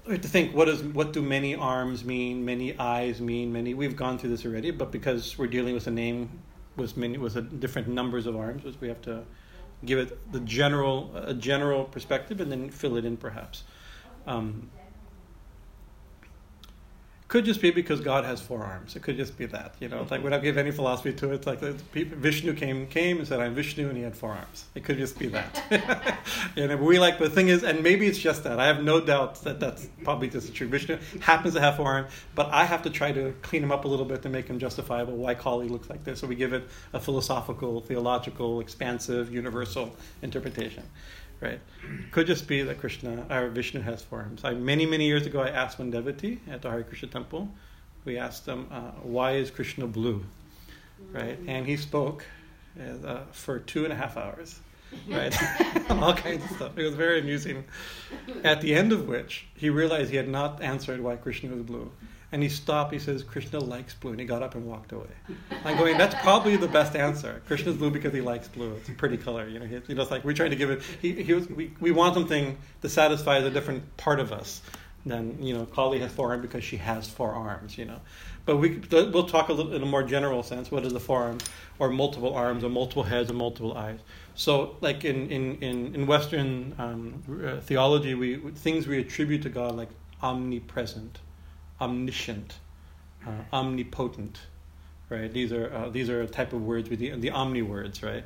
we have to think what is what do many arms mean, many eyes mean, many. We've gone through this already, but because we're dealing with a name with many with a different numbers of arms, we have to give it the general a general perspective and then fill it in perhaps. Um, could just be because God has four arms. It could just be that, you know. Like, would I give any philosophy to it? It's like Vishnu came came and said, "I'm Vishnu," and he had four arms. It could just be that. and we like the thing is, and maybe it's just that. I have no doubt that that's probably just true. Vishnu happens to have four arms, but I have to try to clean him up a little bit to make him justifiable. Why Kali looks like this? So we give it a philosophical, theological, expansive, universal interpretation right? Could just be that Krishna or Vishnu has forms. I, many many years ago, I asked one devotee at the Hare Krishna temple. We asked him, uh, "Why is Krishna blue?" Right, and he spoke uh, for two and a half hours. Right, all kinds of stuff. It was very amusing. At the end of which, he realized he had not answered why Krishna was blue. And he stopped. He says, Krishna likes blue. And he got up and walked away. I'm going, that's probably the best answer. Krishna's blue because he likes blue. It's a pretty color. You know, he, you know it's like we're trying to give it, he, he was, we, we want something that satisfies a different part of us than, you know, Kali has four arms because she has four arms, you know. But we, we'll talk a little in a more general sense. What is the four arms? Or multiple arms, or multiple heads, or multiple eyes. So, like in, in, in, in Western um, uh, theology, we things we attribute to God, like omnipresent omniscient, uh, omnipotent, right? These are uh, these are a type of words with the the omni words, right?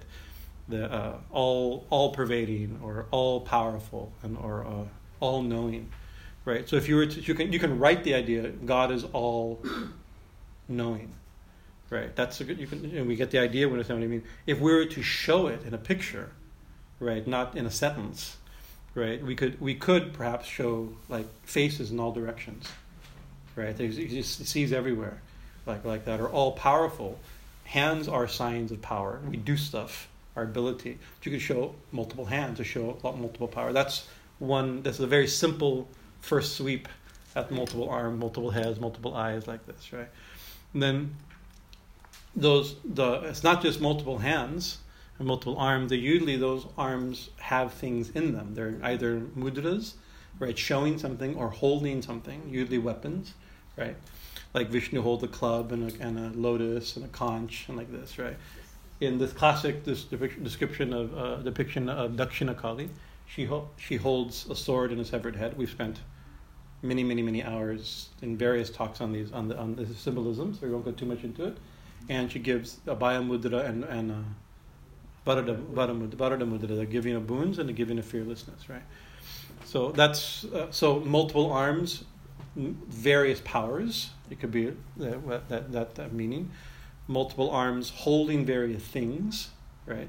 The uh, all all pervading or all powerful and or uh, all knowing, right? So if you were to, you can you can write the idea God is all knowing, right? That's a good you can and we get the idea when it's what I mean. If we were to show it in a picture, right, not in a sentence, right? We could we could perhaps show like faces in all directions right? He just sees everywhere, like like that. Are all powerful. Hands are signs of power. We do stuff. Our ability. You can show multiple hands to show multiple power. That's one. That's a very simple first sweep at multiple arms, multiple heads, multiple eyes, like this, right? And then those the it's not just multiple hands and multiple arms. They usually those arms have things in them. They're either mudras, right, showing something or holding something, usually weapons, right? Like Vishnu holds a club and a, and a lotus and a conch and like this, right? In this classic this description of uh, depiction of Dakshina Kali, she ho- she holds a sword and a severed head. We've spent many many many hours in various talks on these on the on the symbolism, so we won't go too much into it. And she gives a Abhaya Mudra and and a Varada, Varada Mudra, the giving of boons and the giving of fearlessness, right? So that's uh, so multiple arms various powers. It could be that, that, that, that meaning. Multiple arms holding various things, right?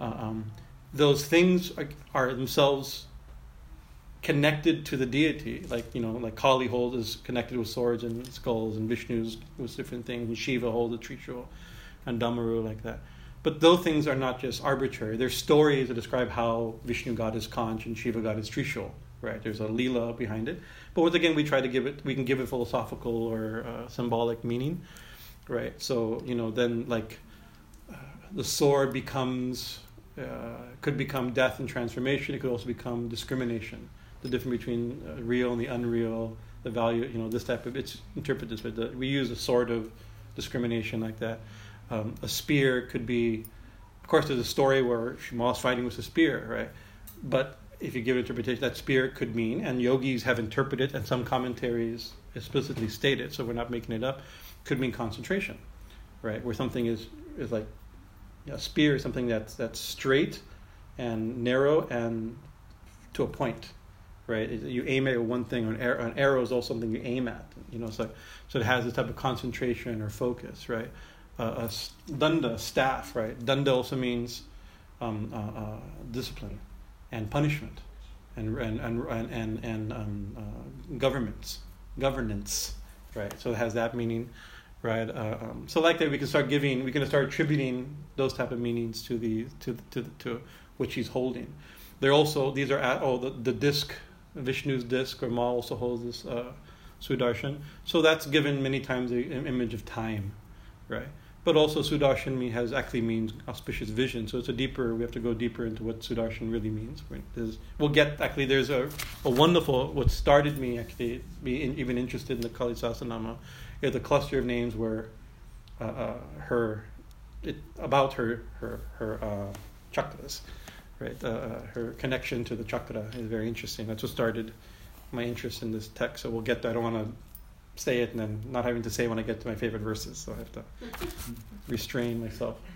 Uh, um, those things are, are, themselves connected to the deity. Like, you know, like Kali holds is connected with swords and skulls, and Vishnu's with different things, and Shiva holds a trishul, and Damaru like that. But those things are not just arbitrary. There's stories that describe how Vishnu got his conch and Shiva got his trishul, right? There's a lila behind it. But once again, we try to give it, we can give it philosophical or uh, symbolic meaning, right? So, you know, then like, the sword becomes uh, could become death and transformation. It could also become discrimination, the difference between uh, real and the unreal, the value. You know, this type of it's interpreted this way. The, we use a sort of discrimination like that. Um, a spear could be, of course, there's a story where Ma's fighting with a spear, right? But if you give an interpretation, that spear could mean, and yogis have interpreted, and some commentaries explicitly state it, so we're not making it up, could mean concentration, right? Where something is is like a spear is something that's that's straight and narrow and to a point, right? You aim at one thing. An arrow, an arrow is also something you aim at. You know, so so it has this type of concentration or focus, right? Uh, a danda staff, right? Danda also means um, uh, uh, discipline and punishment and and and and, and um, uh, governments governance, right? So it has that meaning right? Uh, um, so like that, we can start giving, we can start attributing those type of meanings to the to to to which he's holding. They're also these are at, oh the the disc, Vishnu's disc or Ma also holds this uh, Sudarshan. So that's given many times the image of time, right? But also Sudarshan has actually means auspicious vision. So it's a deeper. We have to go deeper into what Sudarshan really means. There's, we'll get actually. There's a, a wonderful. What started me actually being even interested in the Kali Sahasranama is a cluster of names where uh, uh, her it, about her her her uh, chakras, right? Uh, her connection to the chakra is very interesting. That's what started my interest in this text. So we'll get. To, I don't want to say it and then not having to say when I get to my favorite verses. So I have to restrain myself.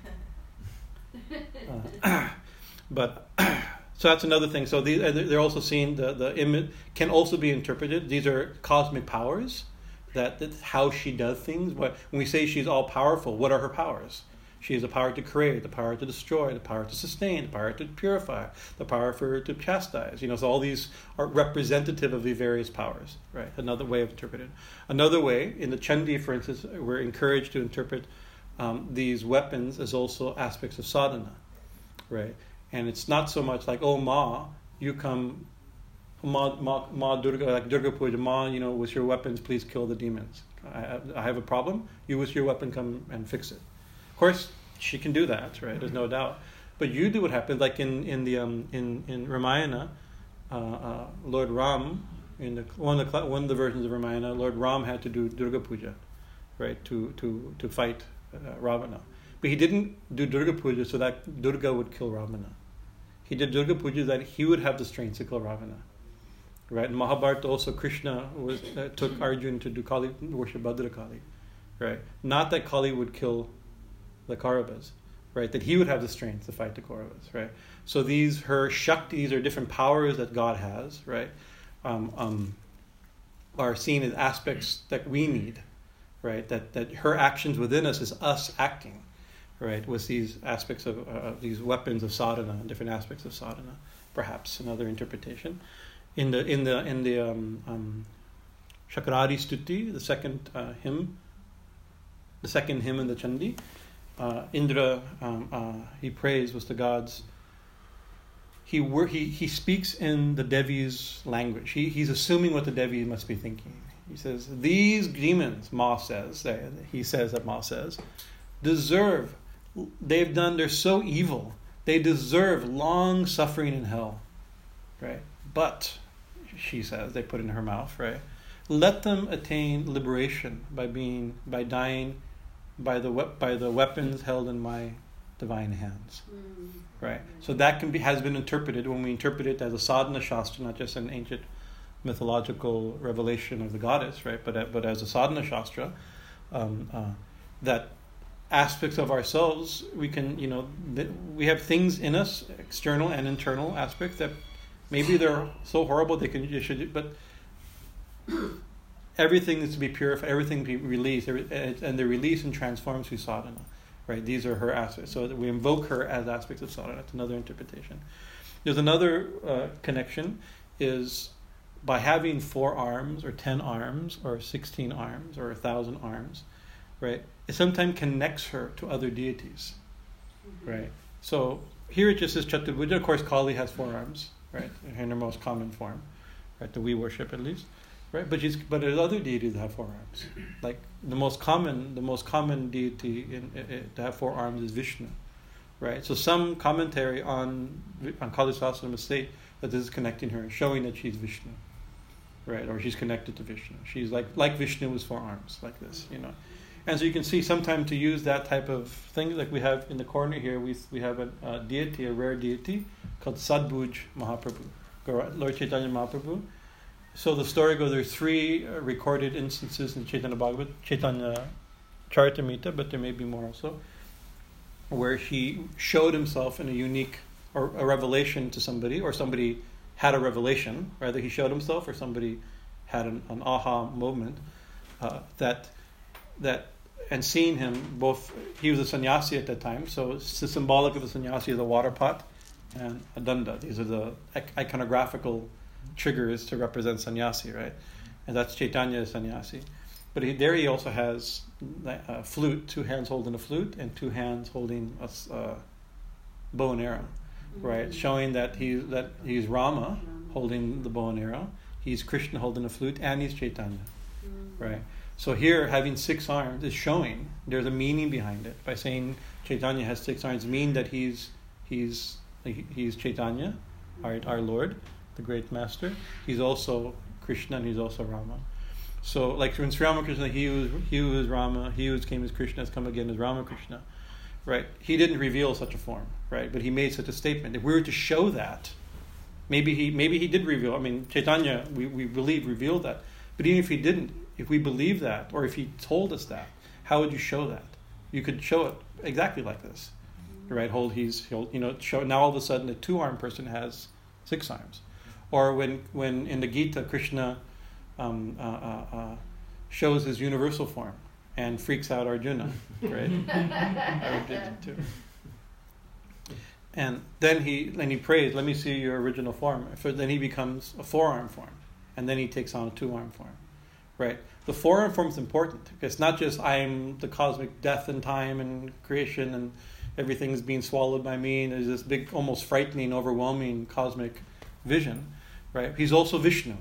Uh, but so that's another thing. So these, uh, they're also seeing the the image can also be interpreted. These are cosmic powers. That that's how she does things. But when we say she's all powerful, what are her powers? She has the power to create, the power to destroy, the power to sustain, the power to purify, the power for to chastise. You know, so all these are representative of the various powers, right? Another way of interpreting. Another way, in the Chandi, for instance, we're encouraged to interpret um, these weapons as also aspects of sadhana, right? And it's not so much like, oh Ma, you come, Ma, Ma, Ma Durga, like Durga Puja, Ma, you know, with your weapons, please kill the demons. I, I have a problem. You with your weapon come and fix it. Of course, she can do that, right? There's no doubt. But you do what happened, like in in the um, in in Ramayana, uh, uh, Lord Ram in the one of the one of the versions of Ramayana, Lord Ram had to do Durga Puja, right? To to to fight uh, Ravana, but he didn't do Durga Puja so that Durga would kill Ravana. He did Durga Puja that he would have the strength to kill Ravana. Right, Mahabharata also Krishna was, uh, took Arjun to do Kali worship Bhadra Kali, right? Not that Kali would kill the Kauravas, right? That he would have the strength to fight the Kauravas, right? So these her shaktis are different powers that God has, right? Um, um, are seen as aspects that we need, right? That that her actions within us is us acting, right? With these aspects of uh, these weapons of sadhana, different aspects of sadhana, perhaps another interpretation. In the in the in the um, um, Stuti, the second uh, hymn, the second hymn in the Chandi, uh, Indra, um, uh, he prays with the gods. He, he, he speaks in the Devi's language. He, he's assuming what the Devi must be thinking. He says, These demons, Ma says, he says that Ma says, deserve, they've done, they're so evil, they deserve long suffering in hell. Right? But, she says, they put in her mouth, right? Let them attain liberation by being, by dying by the we- by the weapons held in my divine hands. Mm. Right. So that can be has been interpreted when we interpret it as a sadhana shastra, not just an ancient mythological revelation of the goddess, right? But but as a sadhana shastra, um, uh, that aspects of ourselves we can you know th- we have things in us, external and internal aspects that maybe they're so horrible they can you should but everything is to be purified, everything to be released, and the release and transforms through sadhana. Right? These are her aspects. So we invoke her as aspects of sadhana. That's another interpretation. There's another uh, connection is by having four arms or ten arms or sixteen arms or a thousand arms, right? It sometimes connects her to other deities, mm-hmm. right? So here it just says Chaturbhuja. Of course, Kali has four arms, right, in her most common form, right? That we worship at least right? But she's but there's other deities that have four arms. Like the most common, the most common deity in, in, in, to have four arms is Vishnu, right? So some commentary on on Kali Sahasranama state that this is connecting her, showing that she's Vishnu, right? Or she's connected to Vishnu. She's like like Vishnu with four arms, like this, you know. And so you can see sometimes to use that type of thing, like we have in the corner here, we, we have a, a deity, a rare deity called Sadbhuj Mahaprabhu, Lord Chaitanya Mahaprabhu. So the story goes there are three uh, recorded instances in Chaitanya Bhagavat, Chaitanya Charitamrita, but there may be more also, where he showed himself in a unique or a revelation to somebody, or somebody had a revelation, rather he showed himself, or somebody had an, an aha moment uh, that that and seeing him both he was a sannyasi at that time so it's symbolic of a sannyasi is a water pot and a danda. These are the iconographical triggers to represent sannyasi right? And that's chaitanya sannyasi. But he, there he also has a flute two hands holding a flute and two hands holding a uh, bow and arrow right? Mm-hmm. showing that he that he's rama holding the bow and arrow. He's krishna holding a flute and he's chaitanya mm-hmm. right? So here, having six arms is showing there's a meaning behind it. By saying Chaitanya has six arms, mean that he's he's he's Chaitanya, our, our Lord, the great master. He's also Krishna and he's also Rama. So, like when Sri Ramakrishna, he was he was Rama, he was came as Krishna, has come again as Ramakrishna, right? He didn't reveal such a form, right? But he made such a statement. If we were to show that, maybe he maybe he did reveal. I mean, Chaitanya, we, we believe revealed that. But even if he didn't, if we believe that, or if he told us that, how would you show that? You could show it exactly like this, right? Hold, he's, he'll, you know, show. Now all of a sudden, a two-armed person has six arms, or when, when in the Gita, Krishna um, uh, uh, uh, shows his universal form and freaks out Arjuna, right? I Arjuna too. And then he, then he prays, "Let me see your original form." So then he becomes a four-arm form, and then he takes on a two-arm form right? The four form is important. It's not just I'm the cosmic death and time and creation and everything's being swallowed by me and there's this big, almost frightening, overwhelming cosmic vision, right? He's also Vishnu,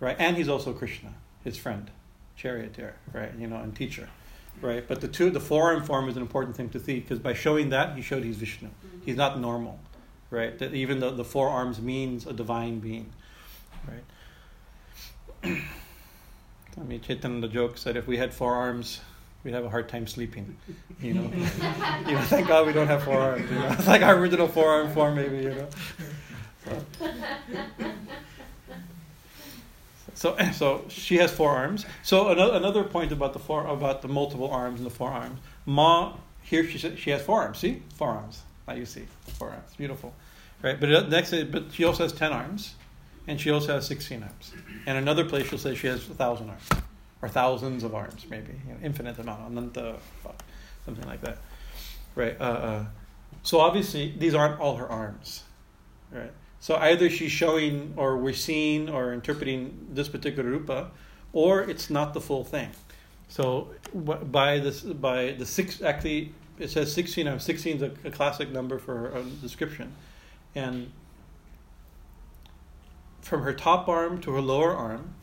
right? And he's also Krishna, his friend, charioteer, right? You know, and teacher, right? But the two, the four form is an important thing to see because by showing that, he showed he's Vishnu. Mm-hmm. He's not normal, right? That even the, the four arms means a divine being, right? I mean, Chaitanya the joke said if we had four arms, we'd have a hard time sleeping. You know, you know, thank God we don't have four arms. You know, it's like our original four arm form, maybe. You know. So. so, she has four arms. So another, another point about the four about the multiple arms and the four arms. Ma here she she has four arms. See four arms. Now you see four arms. Beautiful, right? But next, but she also has ten arms and she also has 16 arms. And another place she'll say she has a thousand arms, or thousands of arms, maybe, you know, infinite amount, ananta, something like that, right? Uh, uh, so obviously these aren't all her arms, right? So either she's showing, or we're seeing, or interpreting this particular rupa, or it's not the full thing. So by this, by the six, actually, it says 16 arms. 16 is a, a classic number for a description, and from her top arm to her lower arm,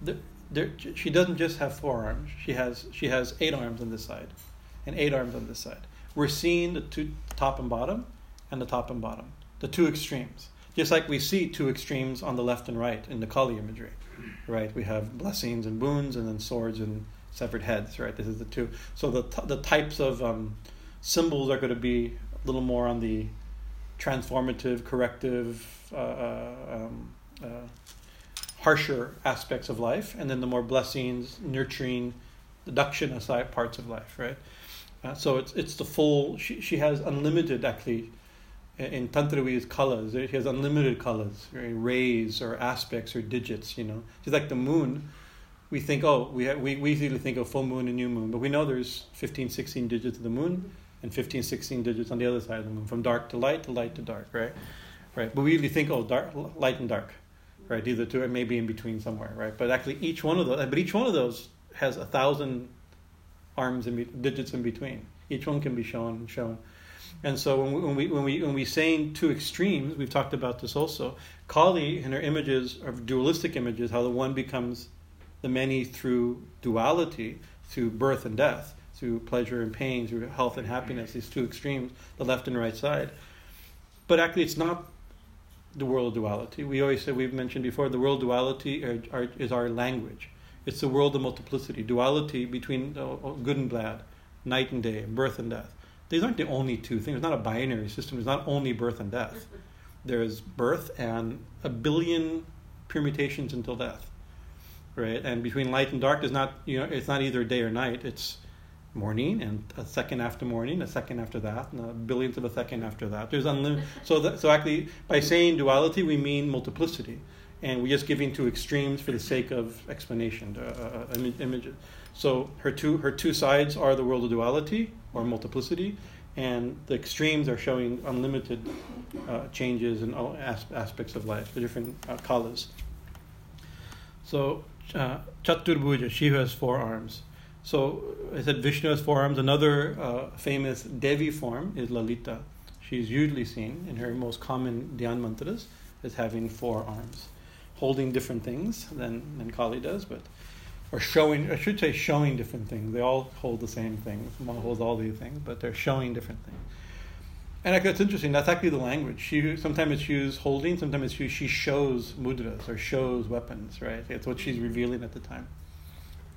there, there, she doesn't just have four arms. She has she has eight arms on this side, and eight arms on this side. We're seeing the two top and bottom, and the top and bottom, the two extremes. Just like we see two extremes on the left and right in the Kali imagery, right? We have blessings and boons, and then swords and severed heads, right? This is the two. So the the types of um, symbols are going to be a little more on the transformative, corrective, uh, uh, um, uh, harsher aspects of life, and then the more blessings, nurturing, deduction aside parts of life, right? Uh, so it's it's the full. She she has unlimited actually. In tantra we use kalas. She has unlimited kalas, right? rays or aspects or digits. You know, just like the moon. We think, oh, we have, we we easily think of full moon and new moon, but we know there's 15, 16 digits of the moon and 15, 16 digits on the other side of the moon, from dark to light to light to dark, right? right? But we usually think, oh, dark, light and dark, right? Either two, it may be in between somewhere, right? But actually, each one of those, but each one of those has a thousand arms and digits in between. Each one can be shown and shown. And so when we, when we when we saying two extremes, we've talked about this also. Kali and her images are dualistic images, how the one becomes the many through duality, through birth and death. through pleasure and pain, through health and happiness, these two extremes, the left and right side. But actually, it's not the world duality. We always say, we've mentioned before, the world duality are, are, is our language. It's the world of multiplicity, duality between uh, good and bad, night and day, birth and death. These aren't the only two things. It's not a binary system. It's not only birth and death. There is birth and a billion permutations until death, right? And between light and dark is not you know it's not either day or night. It's morning and a second after morning, a second after that, and a billionth of a second after that. There's unlimited. So that, so actually, by saying duality, we mean multiplicity, and we're just giving two extremes for the sake of explanation, uh, uh, images. So her two her two sides are the world of duality or multiplicity, and the extremes are showing unlimited uh, changes in all as- aspects of life, the different uh, kalas. So uh, she has four arms. So I said Vishnu has four arms. Another uh, famous Devi form is Lalita. She's usually seen in her most common Dhyan mantras as having four arms, holding different things than, than Kali does, but or showing, I should say, showing different things. They all hold the same thing. One holds all these things, but they're showing different things. And actually, it's interesting. That's actually the language. She sometimes it's used holding, sometimes it's used, she shows mudras or shows weapons. Right? It's what she's revealing at the time.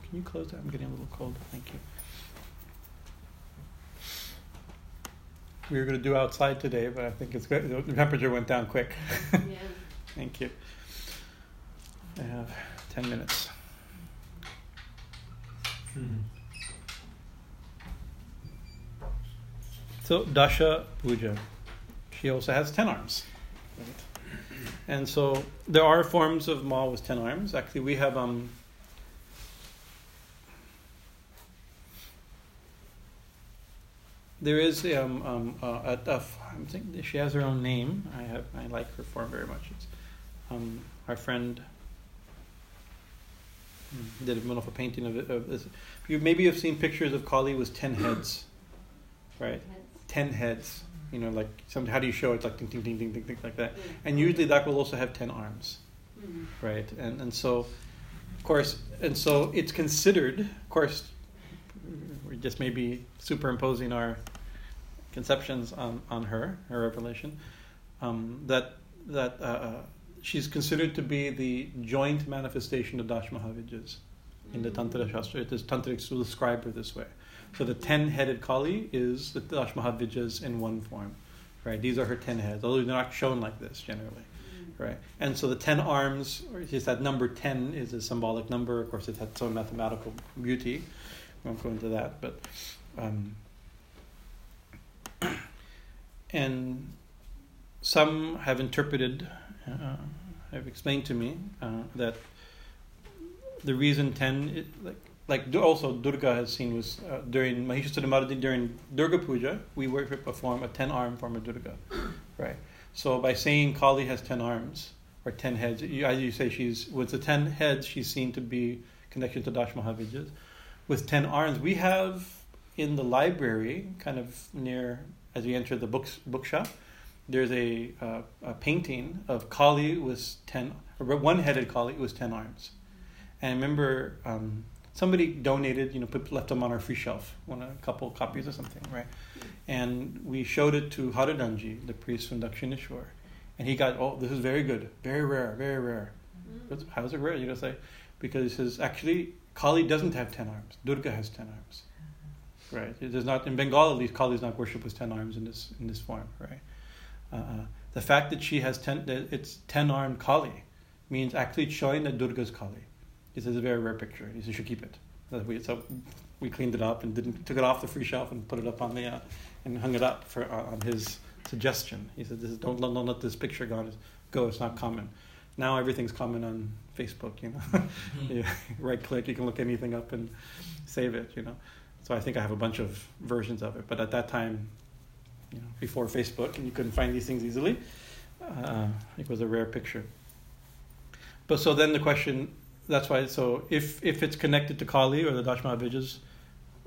Can you close that? I'm getting a little cold. Thank you. We were going to do outside today, but I think it's good. The temperature went down quick. yeah. Thank you. I have 10 minutes. Mm-hmm. So Dasha Bhuja, she also has ten arms. Right? And so there are forms of Ma with ten arms. Actually, we have um, there is um, um, uh, a, a, I think she has her own name. I have I like her form very much. It's um, our friend did a wonderful painting of it. Of this. You maybe have seen pictures of Kali with ten heads, right? Ten heads. You know, like some. How do you show it? Like ding, ding, ding, ding, ding, ding like that. And usually that will also have ten arms, mm-hmm. right? And and so, of course, and so it's considered. Of course, we're just maybe superimposing our conceptions on on her, her revelation. Um, that that. Uh, uh she's considered to be the joint manifestation of Dash Mahavidyas in the Tantra Shastra. It is Tantrics will describe her this way. So the ten-headed Kali is the Dash Mahavidyas in one form, right? These are her ten heads, although they're not shown like this generally, right? And so the ten arms, or just that number ten is a symbolic number. Of course, it has some mathematical beauty. We won't go into that, but um, and some have interpreted uh, have explained to me uh, that the reason 10 it, like like also Durga has seen was uh, during Mahishasura during Durga Puja we worship a form a 10 arm form of Durga right? So by saying Kali has 10 arms or 10 heads you, as you say she's with the 10 heads she's seen to be connected to Dash Mahavidyas. With 10 arms we have in the library kind of near as we enter the books bookshop there's a, uh, a painting of Kali with ten, one-headed Kali with ten arms. And I remember um, somebody donated, you know, put, left them on our free shelf, one a couple copies or something, right? And we showed it to Haradanji, the priest from Dakshineshwar, and he got, oh, this is very good, very rare, very rare. Mm-hmm. How is it rare? You know, say because he says actually Kali doesn't have ten arms. Durga has ten arms. Right. It is not in Bengal at least. Kali is not worshipped with ten arms in this in this form. Right. Uh, the fact that she has ten, it's ten armed Kali, means actually showing that Durga's Kali. This is a very rare picture. He said, "You should keep it." We, so we cleaned it up and didn't took it off the free shelf and put it up on the uh, and hung it up for uh, on his suggestion. He said, "This is, don't, don't let this picture go. Go. It's not common." Now everything's common on Facebook. You know, mm-hmm. yeah, right click, you can look anything up and save it. You know, so I think I have a bunch of versions of it. But at that time, you know, before Facebook, and you couldn't find these things easily. Uh, it was a rare picture. But so then the question, that's why. So if if it's connected to Kali or the Dash Mahavidyas,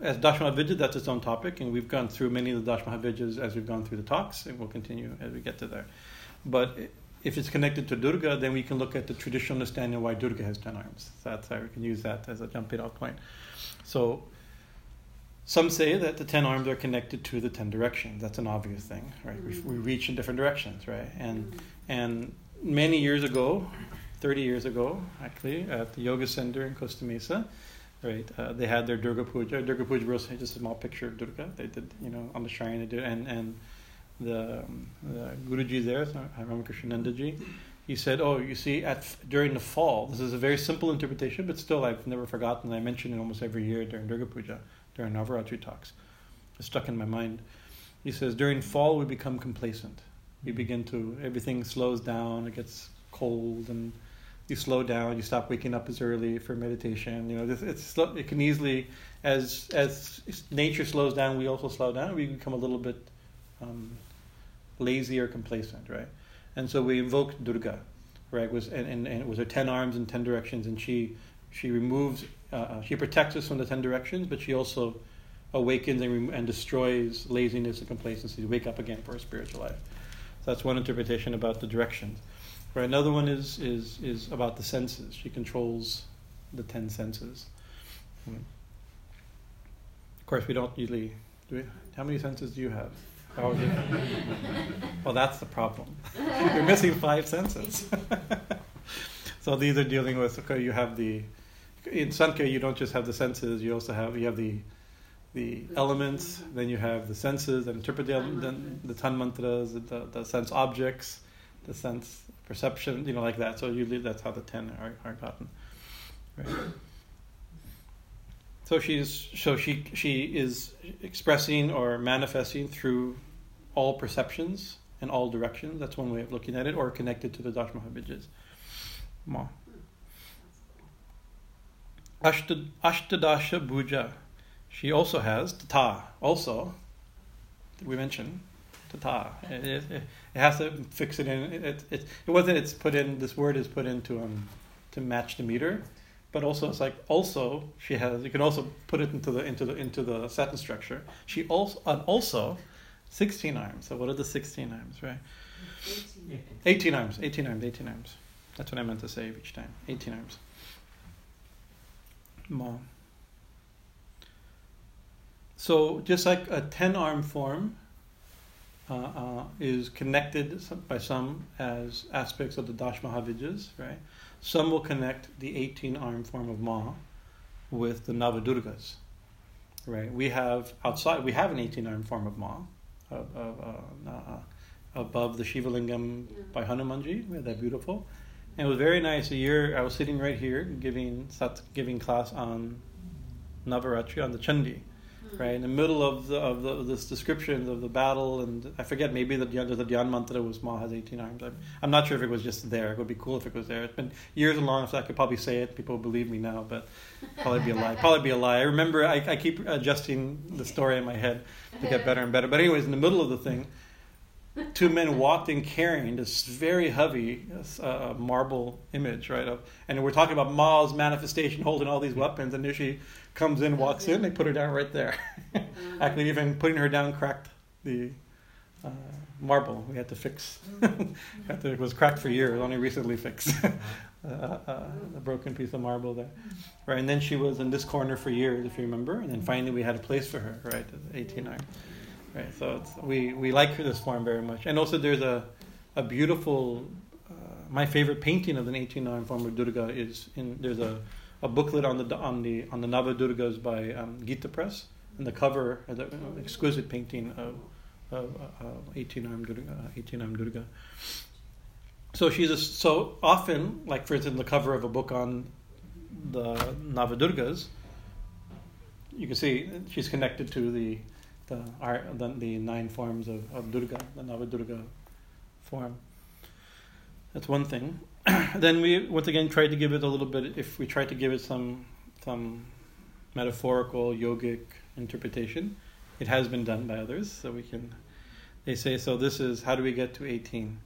as Dash Mahavidya, that's its own topic, and we've gone through many of the Dash Mahavidyas as we've gone through the talks, and we'll continue as we get to there. But if it's connected to Durga, then we can look at the traditional understanding why Durga has ten arms. That's how we can use that as a jumping off point. So some say that the ten arms are connected to the ten directions. That's an obvious thing, right?
Mm-hmm.
We, we reach in different directions, right? And and many years ago, thirty years ago, actually, at the yoga center in Costa Mesa, right? Uh, they had their Durga Puja. Durga Puja was just a small picture of Durga. They did, you know, on the shrine. They did, and and the, um, the Guruji there, Ramakrishnanandaji, he said, "Oh, you see, at during the fall, this is a very simple interpretation, but still, I've never forgotten. I mention it almost every year during Durga Puja, during Navaratri talks. It's stuck in my mind. He says, during fall, we become complacent. We begin to everything slows down. It gets cold, and you slow down. You stop waking up as early for meditation. You know, it's, it's it can easily, as as nature slows down, we also slow down. We become a little bit um, lazy or complacent, right?" and so we invoked Durga, right? Was and, and, and, it was her ten arms in ten directions, and she she removes, uh, uh, she protects us from the ten directions, but she also awakens and, and destroys laziness and complacency to wake up again for a spiritual life. So that's one interpretation about the directions. Right. Another one is is is about the senses. She controls the ten senses. Hmm. Of course, we don't usually. Do we, how many senses do you have? Oh, well, that's the problem. You're missing five senses. so these are dealing with. Okay, you have the in Sankhya. You don't just have the senses. You also have you have the the elements. Then you have the senses that interpret the then the tanmatras, the, the sense objects, the sense perception. You know, like that. So you usually that's how the ten are, are gotten. Right. So she's so she she is expressing or manifesting through all perceptions in all directions. That's one way of looking at it, or connected to the Dash Mahavidyas. Ma. Ashtadasha Bhuja. She also has Tata. Also, did we mention Tata? It, it, it, has to fix it in. It, it, it, it wasn't. It's put in. This word is put into um to match the meter but also it's like also she has you can also put it into the into the into the sentence structure she also and also 16 arms so what are the 16 arms right 18 arms 18 arms 18 arms that's what i meant to say each time 18 arms Ma. so just like a 10 arm form uh, uh, is connected by some as aspects of the Dash Mahavidyas, right? Some will connect the 18 arm form of Ma with the Navadurgas. Right? We have outside, we have an 18 arm form of Ma of, of, uh, uh, above the Shiva Lingam yeah. by Hanumanji. Had that beautiful. And it was very nice. A year, I was sitting right here giving, giving class on Navaratri, on the Chandi hmm. right in the middle of the, of, the, of this description of the battle, and I forget maybe the the, Dhyan mantra was Ma has eighteen arms. I'm, I'm not sure if it was just there. It would be cool if it was there. It's been years and long, so I could probably say it. People believe me now, but probably be a lie. Probably be a lie. I remember I, I keep adjusting the story in my head to get better and better. But anyways, in the middle of the thing, two men walked in carrying this very heavy uh, marble image, right? Of, and we're talking about Ma's manifestation holding all these weapons, and she comes in, walks in, they put her down right there. Mm-hmm. Actually, even putting her down cracked the uh, marble. We had to fix. It was cracked for years, only recently fixed. Uh, uh, a broken piece of marble there, right? And then she was in this corner for years, if you remember. And then finally, we had a place for her, right? 18 right? So we we like this form very much. And also, there's a a beautiful. Uh, my favorite painting of an 18 form of Durga is in there's a a booklet on the on the on the Navadurgas by um, Gita Press, and the cover is an exquisite painting of, of uh, 18 arm Durga. 18 arm Durga. So she's a, so often, like for instance, the cover of a book on the Navadurgas, you can see she's connected to the the art, the, the nine forms of, of Durga, the Navadurga form. That's one thing. then we once again tried to give it a little bit. If we tried to give it some some metaphorical yogic interpretation, it has been done by others. So we can. They say so. This is how do we get to eighteen?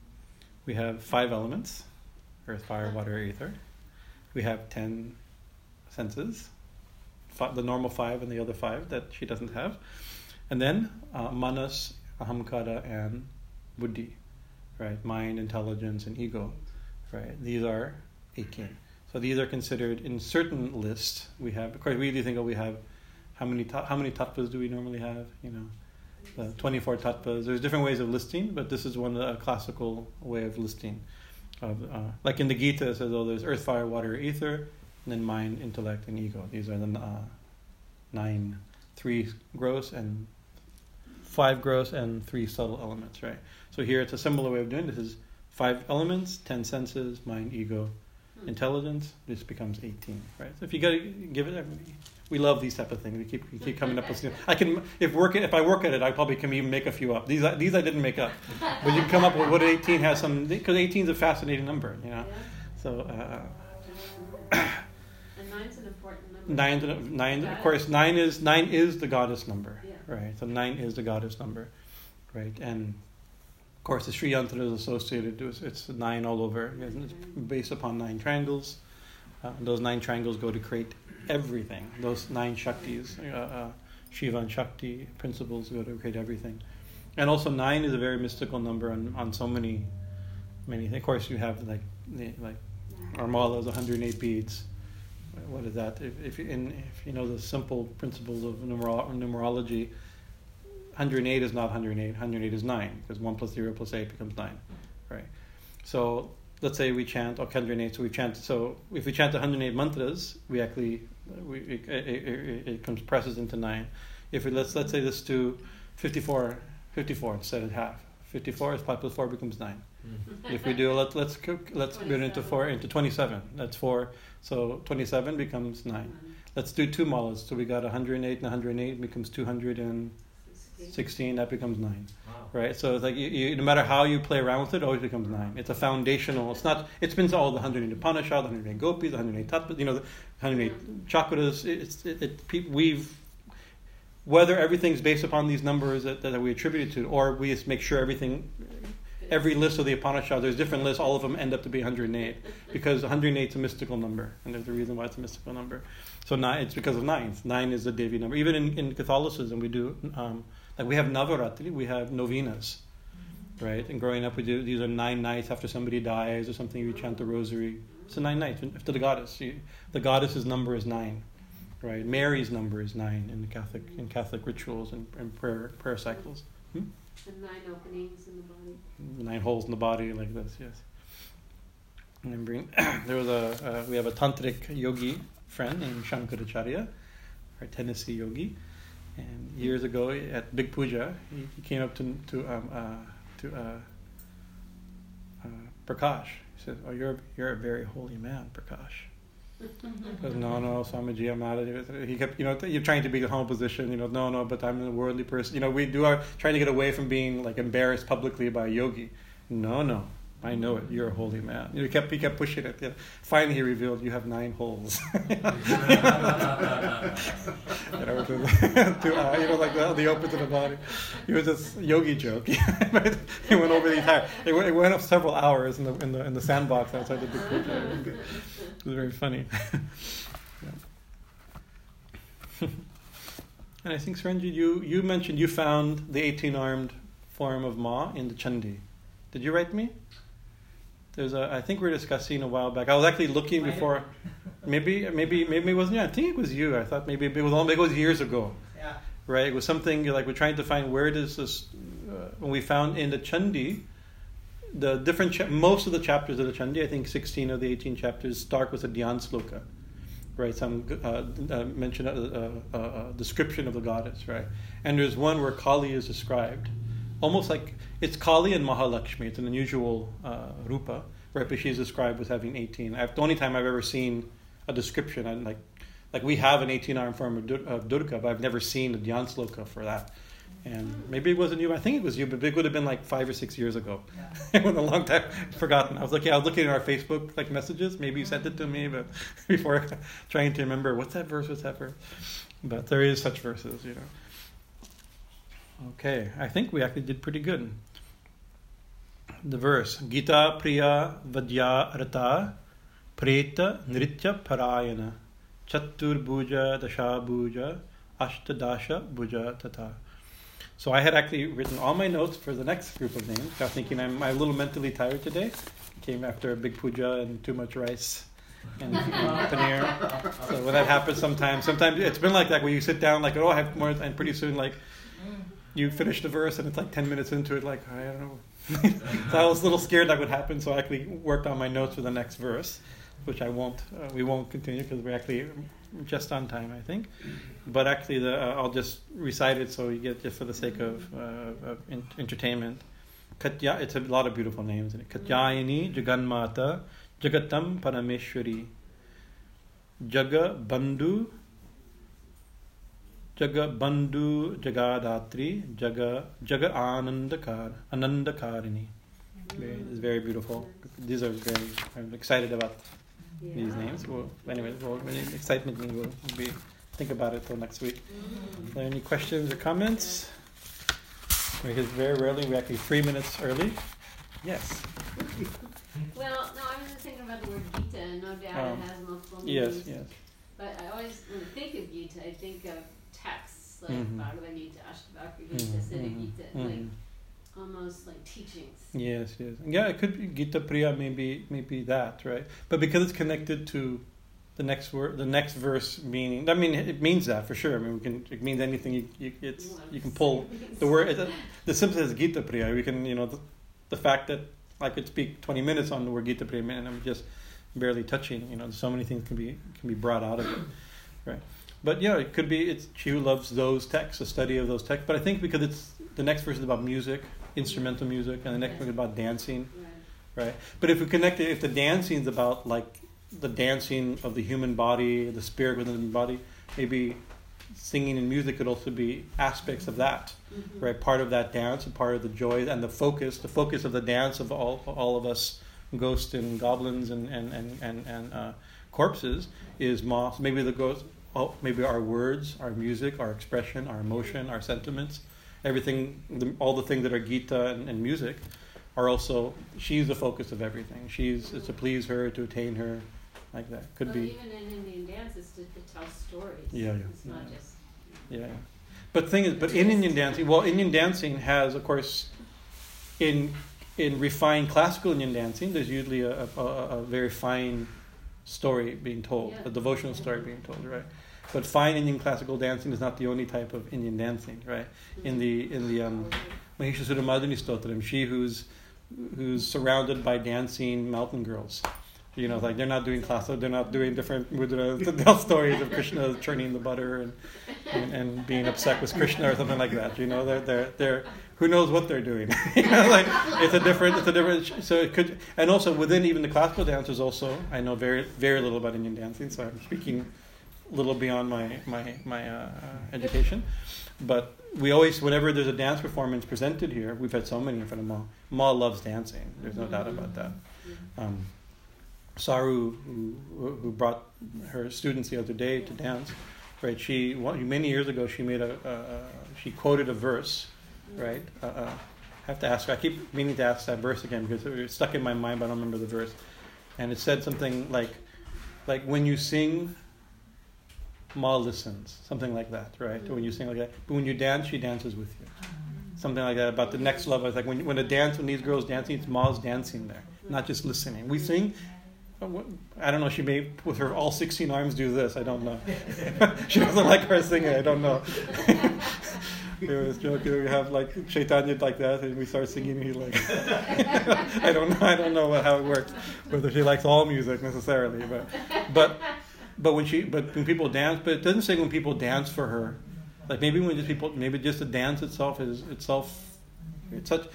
We have five elements: earth, fire, water, ether. We have ten senses, five, the normal five and the other five that she doesn't have, and then uh, manas, ahamkara, and buddhi, right? Mind, intelligence, and ego right? These are 18. So these are considered in certain lists. We have, of course, we usually think, oh, we have how many ta- how many tattvas do we normally have? You know, uh, 24 tattvas. There's different ways of listing, but this is one a classical way of listing. Of uh, like in the Gita, it says, "Oh, there's earth, fire, water, ether, and then mind, intellect, and ego. These are the uh, nine, three gross and five gross and three subtle elements, right? So here it's a similar way of doing this. Is five elements, ten senses, mind, ego, hmm. intelligence. This becomes eighteen, right? So if you got to give it, we love these type of things. We keep we keep coming up with. I can if work if I work at it, I probably can even make a few up. These these I didn't make up, but you can come up with what eighteen has some because eighteen is a fascinating number, you know. Yeah. So. Uh,
and nine's an important number. Nine,
nine, of course, nine is nine is the goddess number. Right? So nine is the goddess number, right? And of course, the Sri Yantra is associated. It's, it's nine all over. It's based upon nine triangles. Uh, those nine triangles go to create everything. Those nine Shaktis, uh, uh, Shiva and Shakti principles go to create everything. And also nine is a very mystical number on, on so many, many. Things. Of course, you have like like our mala is 108 beads. What is that? If if you, in, if you know the simple principles of numer- numerology, 108 is not 108. 108 is nine because one plus zero plus eight becomes nine, right? So let's say we chant or 108 so we chant so if we chant 108 mantras we actually we, it, it, it, compresses into nine if we let's let's say this to 54 54 instead of half 54 is 5 plus 4 becomes 9 mm-hmm. if we do let, let's cook, let's it into 4 into 27 that's 4 so 27 becomes 9 mm-hmm. let's do two malas so we got 108 and 108 becomes 216 that becomes 9 right? So it's like you, you, no matter how you play around with it, it always becomes nine. It's a foundational. It's not. It's been all the 108 Upanishad, the 108 Gopis, the 108 Tattvas, you know, the 108 chakras. It's it, it, we've whether everything's based upon these numbers that, that we attribute it to, or we just make sure everything. Every list of the Upanishad, there's different lists. All of them end up to be 108 because 108 is a mystical number, and there's a reason why it's a mystical number. So nine, it's because of nine. Nine is the Devi number. Even in, in Catholicism, we do um, like we have Navaratri, we have novenas, right? And growing up, we do these are nine nights after somebody dies or something. We chant the rosary. It's a nine nights after the goddess. The goddess's number is nine, right? Mary's number is nine in the Catholic in Catholic rituals and, and prayer prayer cycles.
Hmm? And nine openings in the body.
Nine holes in the body, like this, yes. And bring, there was a uh, we have a tantric yogi friend named Shankaracharya, our Tennessee yogi and years ago at Big Puja, he, he came up to to um, uh, to uh, uh, Prakash. He said, "Oh, you're you're a very holy man, Prakash." No, no, Swamiji, I'm not. He kept, you know, you're trying to be the humble position. You know, no, no, but I'm a worldly person. You know, we do our trying to get away from being like embarrassed publicly by a yogi. No, no, I know it. You're a holy man. he kept he kept pushing it. Finally, he revealed you have nine holes. you know, to, uh, you know, like the, the open to the body. It was this yogi joke. but he went over the entire. It went, it went up several hours in the in the in the sandbox outside the big puja. It was very funny. and I think Saranjit, you you mentioned you found the eighteen armed form of Ma in the Chandi. Did you write me? There's a. I think we were discussing a while back. I was actually looking before. Maybe, maybe, maybe it wasn't you. I think it was you. I thought maybe it was. Maybe it was years ago.
Yeah.
Right. It was something like we're trying to find where does this. Uh, when we found in the Chandi, the different cha- most of the chapters of the Chandi, I think 16 of the 18 chapters start with a Dhyan sloka, right? Some uh, uh, mention a, a, a, description of the goddess, right? And there's one where Kali is described, almost like it's Kali and Mahalakshmi. It's an unusual uh, rupa, right? But she's described as having 18. I've, the only time I've ever seen a description, and like, like we have an 18 arm form of, Dur- of Durga, but I've never seen a Dhyan sloka for that. And maybe it wasn't you. I think it was you, but it would have been like five or six years ago. Yeah. it was a long time forgotten. I was looking. I was looking at our Facebook like messages. Maybe you sent it to me, but before trying to remember what's that verse, what's that verse. But there is such verses, you know. Okay, I think we actually did pretty good the verse Gita Priya Vadya Rata Preta Nritya Parayana Dasha Bhuja Ashtadasha Bhuja Tata. So I had actually written all my notes for the next group of names. I'm thinking I'm, I'm a little mentally tired today. Came after a big puja and too much rice. and paneer. So when that happens, sometimes, sometimes it's been like that where you sit down, like, oh, I have more, and pretty soon, like, you finish the verse, and it's like ten minutes into it, like, I don't know. so I was a little scared that would happen, so I actually worked on my notes for the next verse, which I won't. Uh, we won't continue because we're actually just on time, I think. But actually, the, uh, I'll just recite it so you get just for the sake of, uh, of in- entertainment. Katya, it's a lot of beautiful names in it. Katyayani Jaganmata Jagatam Parameshwari Jaga Bandhu Jaga Bandhu Jagadatri Jaga Jaga Anandakar Anandakarini. It's very beautiful. These are very. I'm excited about
Yeah.
these names. Well, anyway, well, excitement me will be think about it till next week.
Mm.
Are there any questions or comments? Because very rarely we actually three minutes early. Yes.
Well, no, I was just thinking about the word Gita, and no doubt
Oh.
it has multiple meanings.
Yes. Yes.
But I always, when I think of Gita, I think of like
Mhm.
Bhagavad Gita, Ashtavakra Gita,
Mhm,
Siddha
mhm,
Gita, like
mhm.
almost like teachings.
Yes. Yes. Yeah. It could be Gita Priya. Maybe maybe that right. But because it's connected to the next word, the next verse meaning. I mean, it means that for sure. I mean, we can. It means anything. You, you, it's you can pull the word it, the simple as Gita Priya. We can, you know, the, the fact that I could speak 20 minutes on the word Gita Priya and I'm just barely touching, you know, so many things can be can be brought out of it. Right. But yeah, it could be it's she who loves those texts, the study of those texts. But I think because it's the next verse is about music, instrumental music, and the next one is about dancing,
Right.
But if we connect it, if the dancing is about like the dancing of the human body, the spirit within the body, maybe singing and music could also be aspects of that
Mhm.
right part of that dance and part of the joy and the focus the focus of the dance of all all of us ghosts and goblins and and and and, and uh, corpses is moss maybe the ghost oh, maybe our words our music our expression our emotion our sentiments everything the, all the things that are gita and, and music are also she's the focus of everything she's it's to please her to attain her like that could
well,
be
even in Indian dance, it's to, to tell stories.
Yeah, yeah,
It's not
yeah.
just.
Yeah, but thing is, but in Indian dancing, well, Indian dancing has, of course, in in refined classical Indian dancing, there's usually a, a, a very fine story being told,
Yeah.
a devotional story being told, right? But fine Indian classical dancing is not the only type of Indian dancing, right? In the in the um, Mahishasura Mardini Stotram, she who's who's surrounded by dancing mountain girls. You know, like they're not doing classical, they're not doing different mudras, to tell stories of Krishna churning the butter and, and, and being upset with Krishna or something like that. You know, they're they're they're who knows what they're doing. you know, like it's a different it's a different so it could and also within even the classical dancers also I know very very little about Indian dancing, so I'm speaking little beyond my my my uh, education. But we always, whenever there's a dance performance presented here, we've had so many in front of Ma. Ma loves dancing. There's no doubt about that. Um, Saru, who, who brought her students the other day to dance, right? She many years ago she made a uh, she quoted a verse, right? Uh, uh, I have to ask. I keep meaning to ask that verse again because it was stuck in my mind, but I don't remember the verse. And it said something like, like when you sing, Ma listens, something like that, right? Mm. When you sing like that, but when you dance, she dances with you, mm. something like that. About the next level, it's like when when a dance, when these girls dancing, it's Ma's dancing there, not just listening. We sing. I don't know. She may, with her all sixteen arms, do this. I don't know. she doesn't like her singing. I don't know. It was joking. We have like Chaitanya like that, and we start singing. He like, I don't know. I don't know how it works. Whether she likes all music necessarily, but but but when she but when people dance, but it doesn't say when people dance for her. Like maybe when just people, maybe just the dance itself is itself. It's such.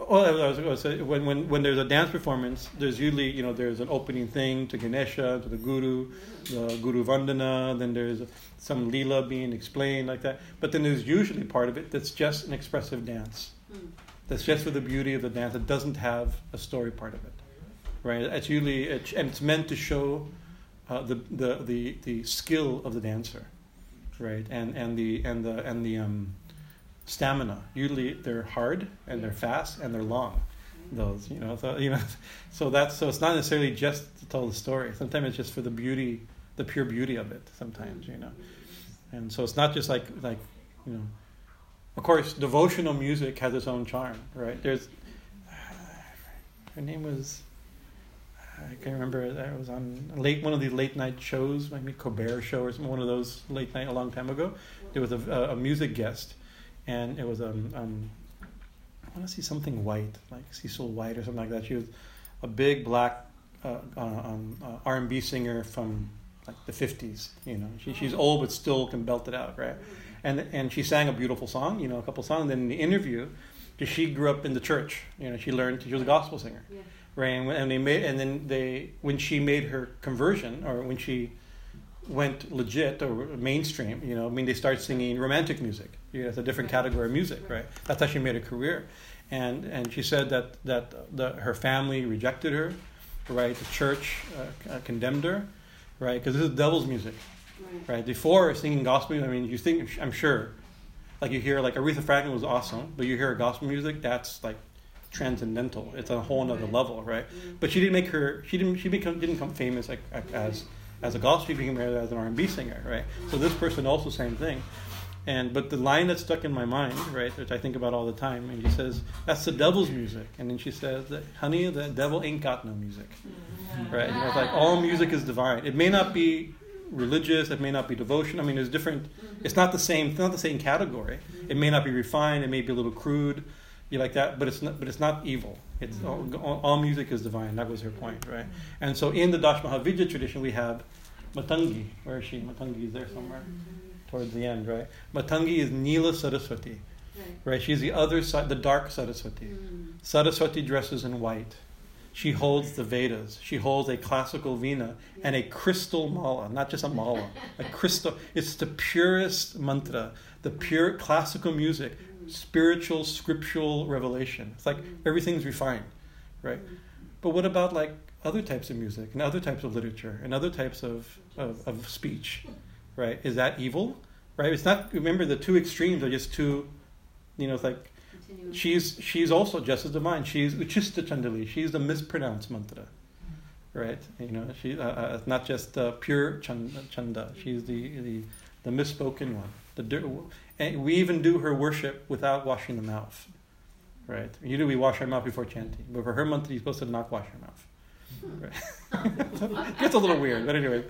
Oh, say when when when there's a dance performance, there's usually you know there's an opening thing to Ganesha, to the Guru, the Guru Vandana. Then there's some lila being explained like that. But then there's usually part of it that's just an expressive dance. That's just for the beauty of the dance. It doesn't have a story part of it, right? It's usually and it's meant to show uh, the, the the the skill of the dancer, right? And and the and the and the um, stamina. Usually they're hard and they're fast and they're long. Those you know so you know so that's so it's not necessarily just to tell the story. Sometimes it's just for the beauty, the pure beauty of it. Sometimes you know, and so it's not just like like you know. Of course, devotional music has its own charm, right? There's her name was I can't remember. I was on late one of these late night shows, maybe Colbert show or some one of those late night a long time ago. There was a, a, music guest, and it was um, um I want to see something white, like Cecil White or something like that. She was a big black uh, uh, um, uh, R&B singer from like the 50s. You know, she, she's old but still can belt it out, right? And and she sang a beautiful song, you know, a couple songs. And then in the interview, she grew up in the church, you know, she learned she was a gospel singer,
Yeah.
Right? And, and they made and then they when she made her conversion or when she went legit or mainstream, you know, I mean, they started singing romantic music. You know, it's a different category of music, right? That's how she made a career. And and she said that that the, her family rejected her, right? The church uh, uh, condemned her, right? Because this is devil's music,
Right.
right? Before singing gospel, I mean, you think I'm sure, like you hear like Aretha Franklin was awesome, but you hear gospel music, that's like transcendental. It's a whole other
Right.
level, right?
Mm.
But she didn't make her. She didn't. She become didn't become famous like, as as a gospel. She became as an R and B singer, right? So this person also same thing. And but the line that stuck in my mind, right, which I think about all the time, and she says that's the devil's music, and then she says that honey, the devil ain't got no music, right? You know, it's like all music is divine. It may not be religious, it may not be devotion. I mean, there's different. It's not the same. It's not the same category. It may not be refined. It may be a little crude, you like that. But it's not. But it's not evil. It's mm-hmm. all, all, all music is divine. That was her point, right? Mm-hmm. And so in the Dash Mahavidya tradition, we have Matangi. Where is she? Matangi is there somewhere mm-hmm. towards the end, right? Matangi is Nila Saraswati,
Right.
right? She's the other side, the dark Saraswati.
Mm.
Saraswati dresses in white. She holds the Vedas. She holds a classical veena and a crystal mala, not just a mala, a crystal. It's the purest mantra, the pure classical music, spiritual, scriptural revelation. It's like everything's refined, right? But what about like other types of music and other types of literature and other types of, of, of speech, right? Is that evil, right? It's not. Remember, the two extremes are just two. You know, it's like she's she's also just as divine. She's Ucchishta Chandali. She's the mispronounced mantra, right? You know, she uh, uh, not just uh, pure chanda, chanda. She's the, the the misspoken one. The and we even do her worship without washing the mouth, right? You do we wash our mouth before chanting, but for her mantra you're supposed to not wash your mouth. Right? Gets a little weird, but anyway,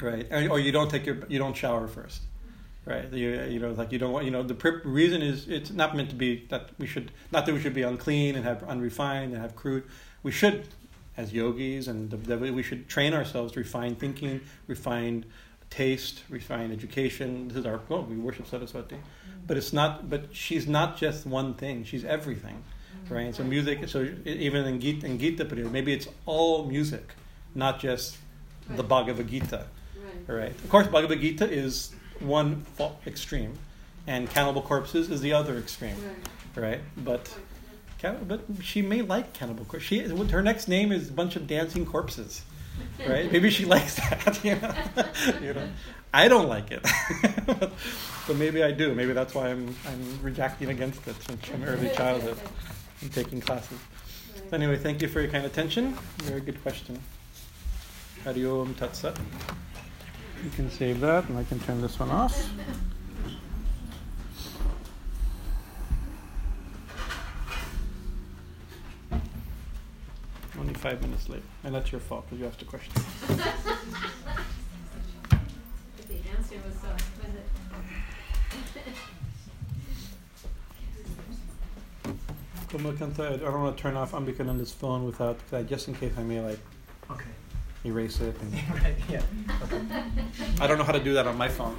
right? Or, you don't take your you don't shower first right? You, you know, like you don't want, you know, the reason is it's not meant to be that we should, not that we should be unclean and have unrefined and have crude. We should, as yogis, and the, the, we should train ourselves to refine thinking, refined taste, refined education. This is our goal. We worship Saraswati, mm-hmm. but it's not. But she's not just one thing. She's everything, mm-hmm. right? And So music. So even in Gita, in Gita period, maybe it's all music, not just the Bhagavad Gita.
Right.
Right. Of course, Bhagavad Gita is one extreme, and Cannibal Corpses is the other extreme.
Right.
Right. But, but she may like Cannibal Corpses. She her next name is a bunch of dancing corpses. Right. Maybe she likes that. You know. you know. I don't like it, but, maybe I do. Maybe that's why I'm I'm reacting against it since from early childhood and taking classes.
Right.
Anyway, thank you for your kind attention. Very good question. Hari Om Tat Sat. You can save that, and I can turn this one off. Only five minutes late, and that's your fault because you asked a question.
But the answer was so, was it?
Kumakanta, I don't want to turn off Ambika on this phone without, uh, just in case I may like
Okay.
erase it. And
right, yeah. Okay.
I don't know how to do that on my phone.